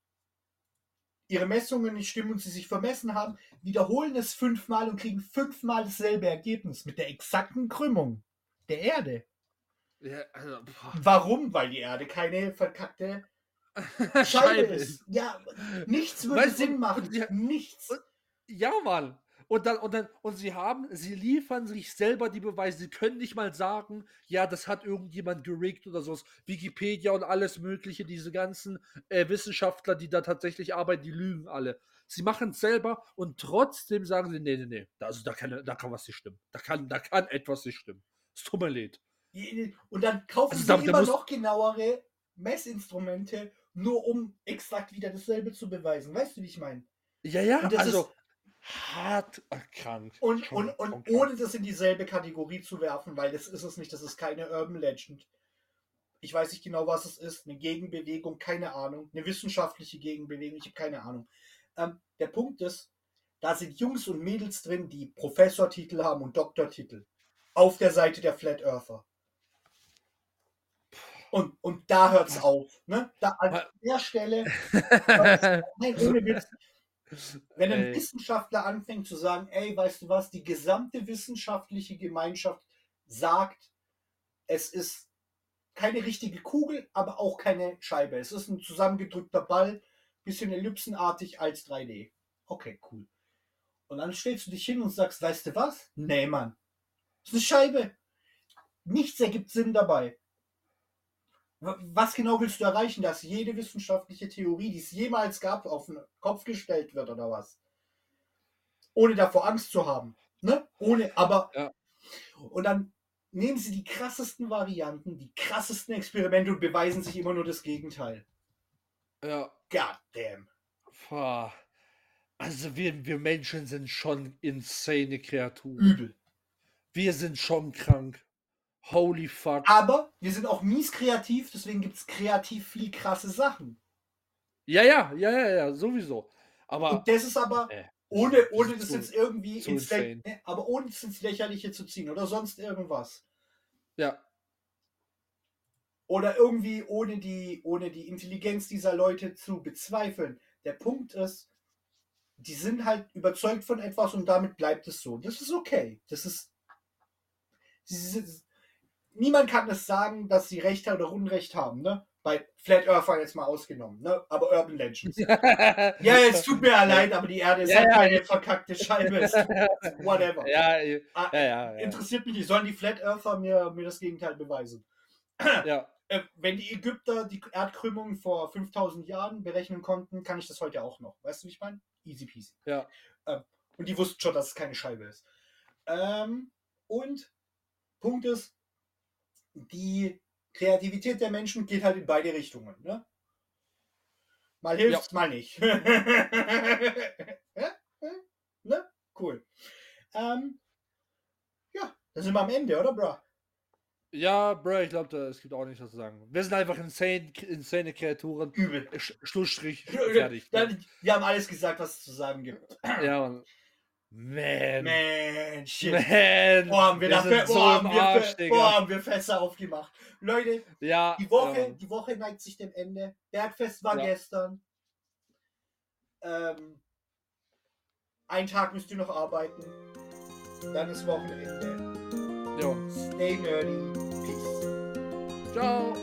ihre Messungen nicht stimmen und sie sich vermessen haben, wiederholen es fünfmal und kriegen fünfmal dasselbe Ergebnis mit der exakten Krümmung der Erde. Ja, also. Warum? Weil die Erde keine verkackte Scheibe ist. Ja, nichts würde Weißt Sinn machen. die- Nichts. und- Ja, Mann. Und dann, und dann, und sie haben, sie liefern sich selber die Beweise. Sie können nicht mal sagen, ja, das hat irgendjemand geregt oder sowas. Wikipedia und alles Mögliche, diese ganzen äh, Wissenschaftler, die da tatsächlich arbeiten, die lügen alle. Sie machen es selber und trotzdem sagen sie, nee, nee, nee, da, also da, kann, da kann was nicht stimmen. Da kann, da kann etwas nicht stimmen. Es tut mir leid. Und dann kaufen Also sie da- immer noch genauere Messinstrumente, nur um exakt wieder dasselbe zu beweisen. Weißt du, wie ich meine? Ja, ja, also hart erkrankt. Und, Schon- und, schon und krank. ohne das in dieselbe Kategorie zu werfen, weil das ist es nicht, das ist keine Urban Legend. Ich weiß nicht genau, was es ist. Eine Gegenbewegung, keine Ahnung. Eine wissenschaftliche Gegenbewegung, ich habe keine Ahnung. Ähm, der Punkt ist, da sind Jungs und Mädels drin, die Professortitel haben und Doktortitel. Auf der Seite der Flat Earther. Und, und da hört es auf. Ne? Da, an der Stelle, nein, ohne Witz, wenn ein Ey. Wissenschaftler anfängt zu sagen, ey, weißt du was, die gesamte wissenschaftliche Gemeinschaft sagt, es ist keine richtige Kugel, aber auch keine Scheibe. Es ist ein zusammengedrückter Ball, bisschen ellipsenartig als 3D. Okay, cool. Und dann stellst du dich hin und sagst, weißt du was? Nee, Mann. Es ist eine Scheibe. Nichts ergibt Sinn dabei. Was genau willst du erreichen, dass jede wissenschaftliche Theorie, die es jemals gab, auf den Kopf gestellt wird oder was? Ohne davor Angst zu haben. Ne? Ohne, aber. Ja. Und dann nehmen sie die krassesten Varianten, die krassesten Experimente und beweisen sich immer nur das Gegenteil. ja, God damn. pah. also wir, wir Menschen sind schon insane Kreaturen. Übel. Wir sind schon krank. Holy fuck. Aber wir sind auch mies kreativ, deswegen gibt es kreativ viel krasse Sachen. Ja, ja, ja, ja, ja, sowieso. Aber Und das ist aber, äh, ohne, ohne das zu- jetzt irgendwie zu ins, insane. ne, aber ohne es ins Lächerliche zu ziehen oder sonst irgendwas. ja, Oder irgendwie ohne die, ohne die Intelligenz dieser Leute zu bezweifeln. Der Punkt ist, die sind halt überzeugt von etwas und damit bleibt es so. Das ist okay. Das ist. sie Niemand kann es sagen, dass sie Recht oder Unrecht haben, ne? Bei Flat Earthern jetzt mal ausgenommen, ne? Aber Urban Legends. Ja, es tut mir ja leid, aber die Erde ist Ja, halt ja. keine verkackte Scheibe. Whatever. ja, ja, Ah, ja. Interessiert mich nicht. Sollen die Flat Earther mir, mir das Gegenteil beweisen? ja. Äh, wenn die Ägypter die Erdkrümmung vor 5000 Jahren berechnen konnten, kann ich das heute auch noch. Weißt du, wie ich meine? Easy peasy. Ja. Ähm, und die wussten schon, dass es keine Scheibe ist. Ähm, und Punkt ist, die Kreativität der Menschen geht halt in beide Richtungen. Ne? Mal hilft's, mal nicht. ja? ne? Cool. Ähm, ja, dann sind wir am Ende, oder, bro? Ja, Bro, ich glaube, es gibt auch nichts zu sagen. Wir sind einfach insane, insane Kreaturen. Übel. Sch Schlussstrich, fertig. wir haben alles gesagt, was es zu sagen gibt. Ja, Mann. Man. Man, shit. Man. Boah, haben wir, wir da sind Fe- so boah, haben wir, Arsch, boah, haben wir Fässer aufgemacht. Leute, Ja. die Woche, Mann. die Woche neigt sich dem Ende. Bergfest war Ja. gestern. Ähm, ein Tag müsst ihr noch arbeiten. Dann ist Wochenende. Ja. Stay nerdy. Peace. Ciao.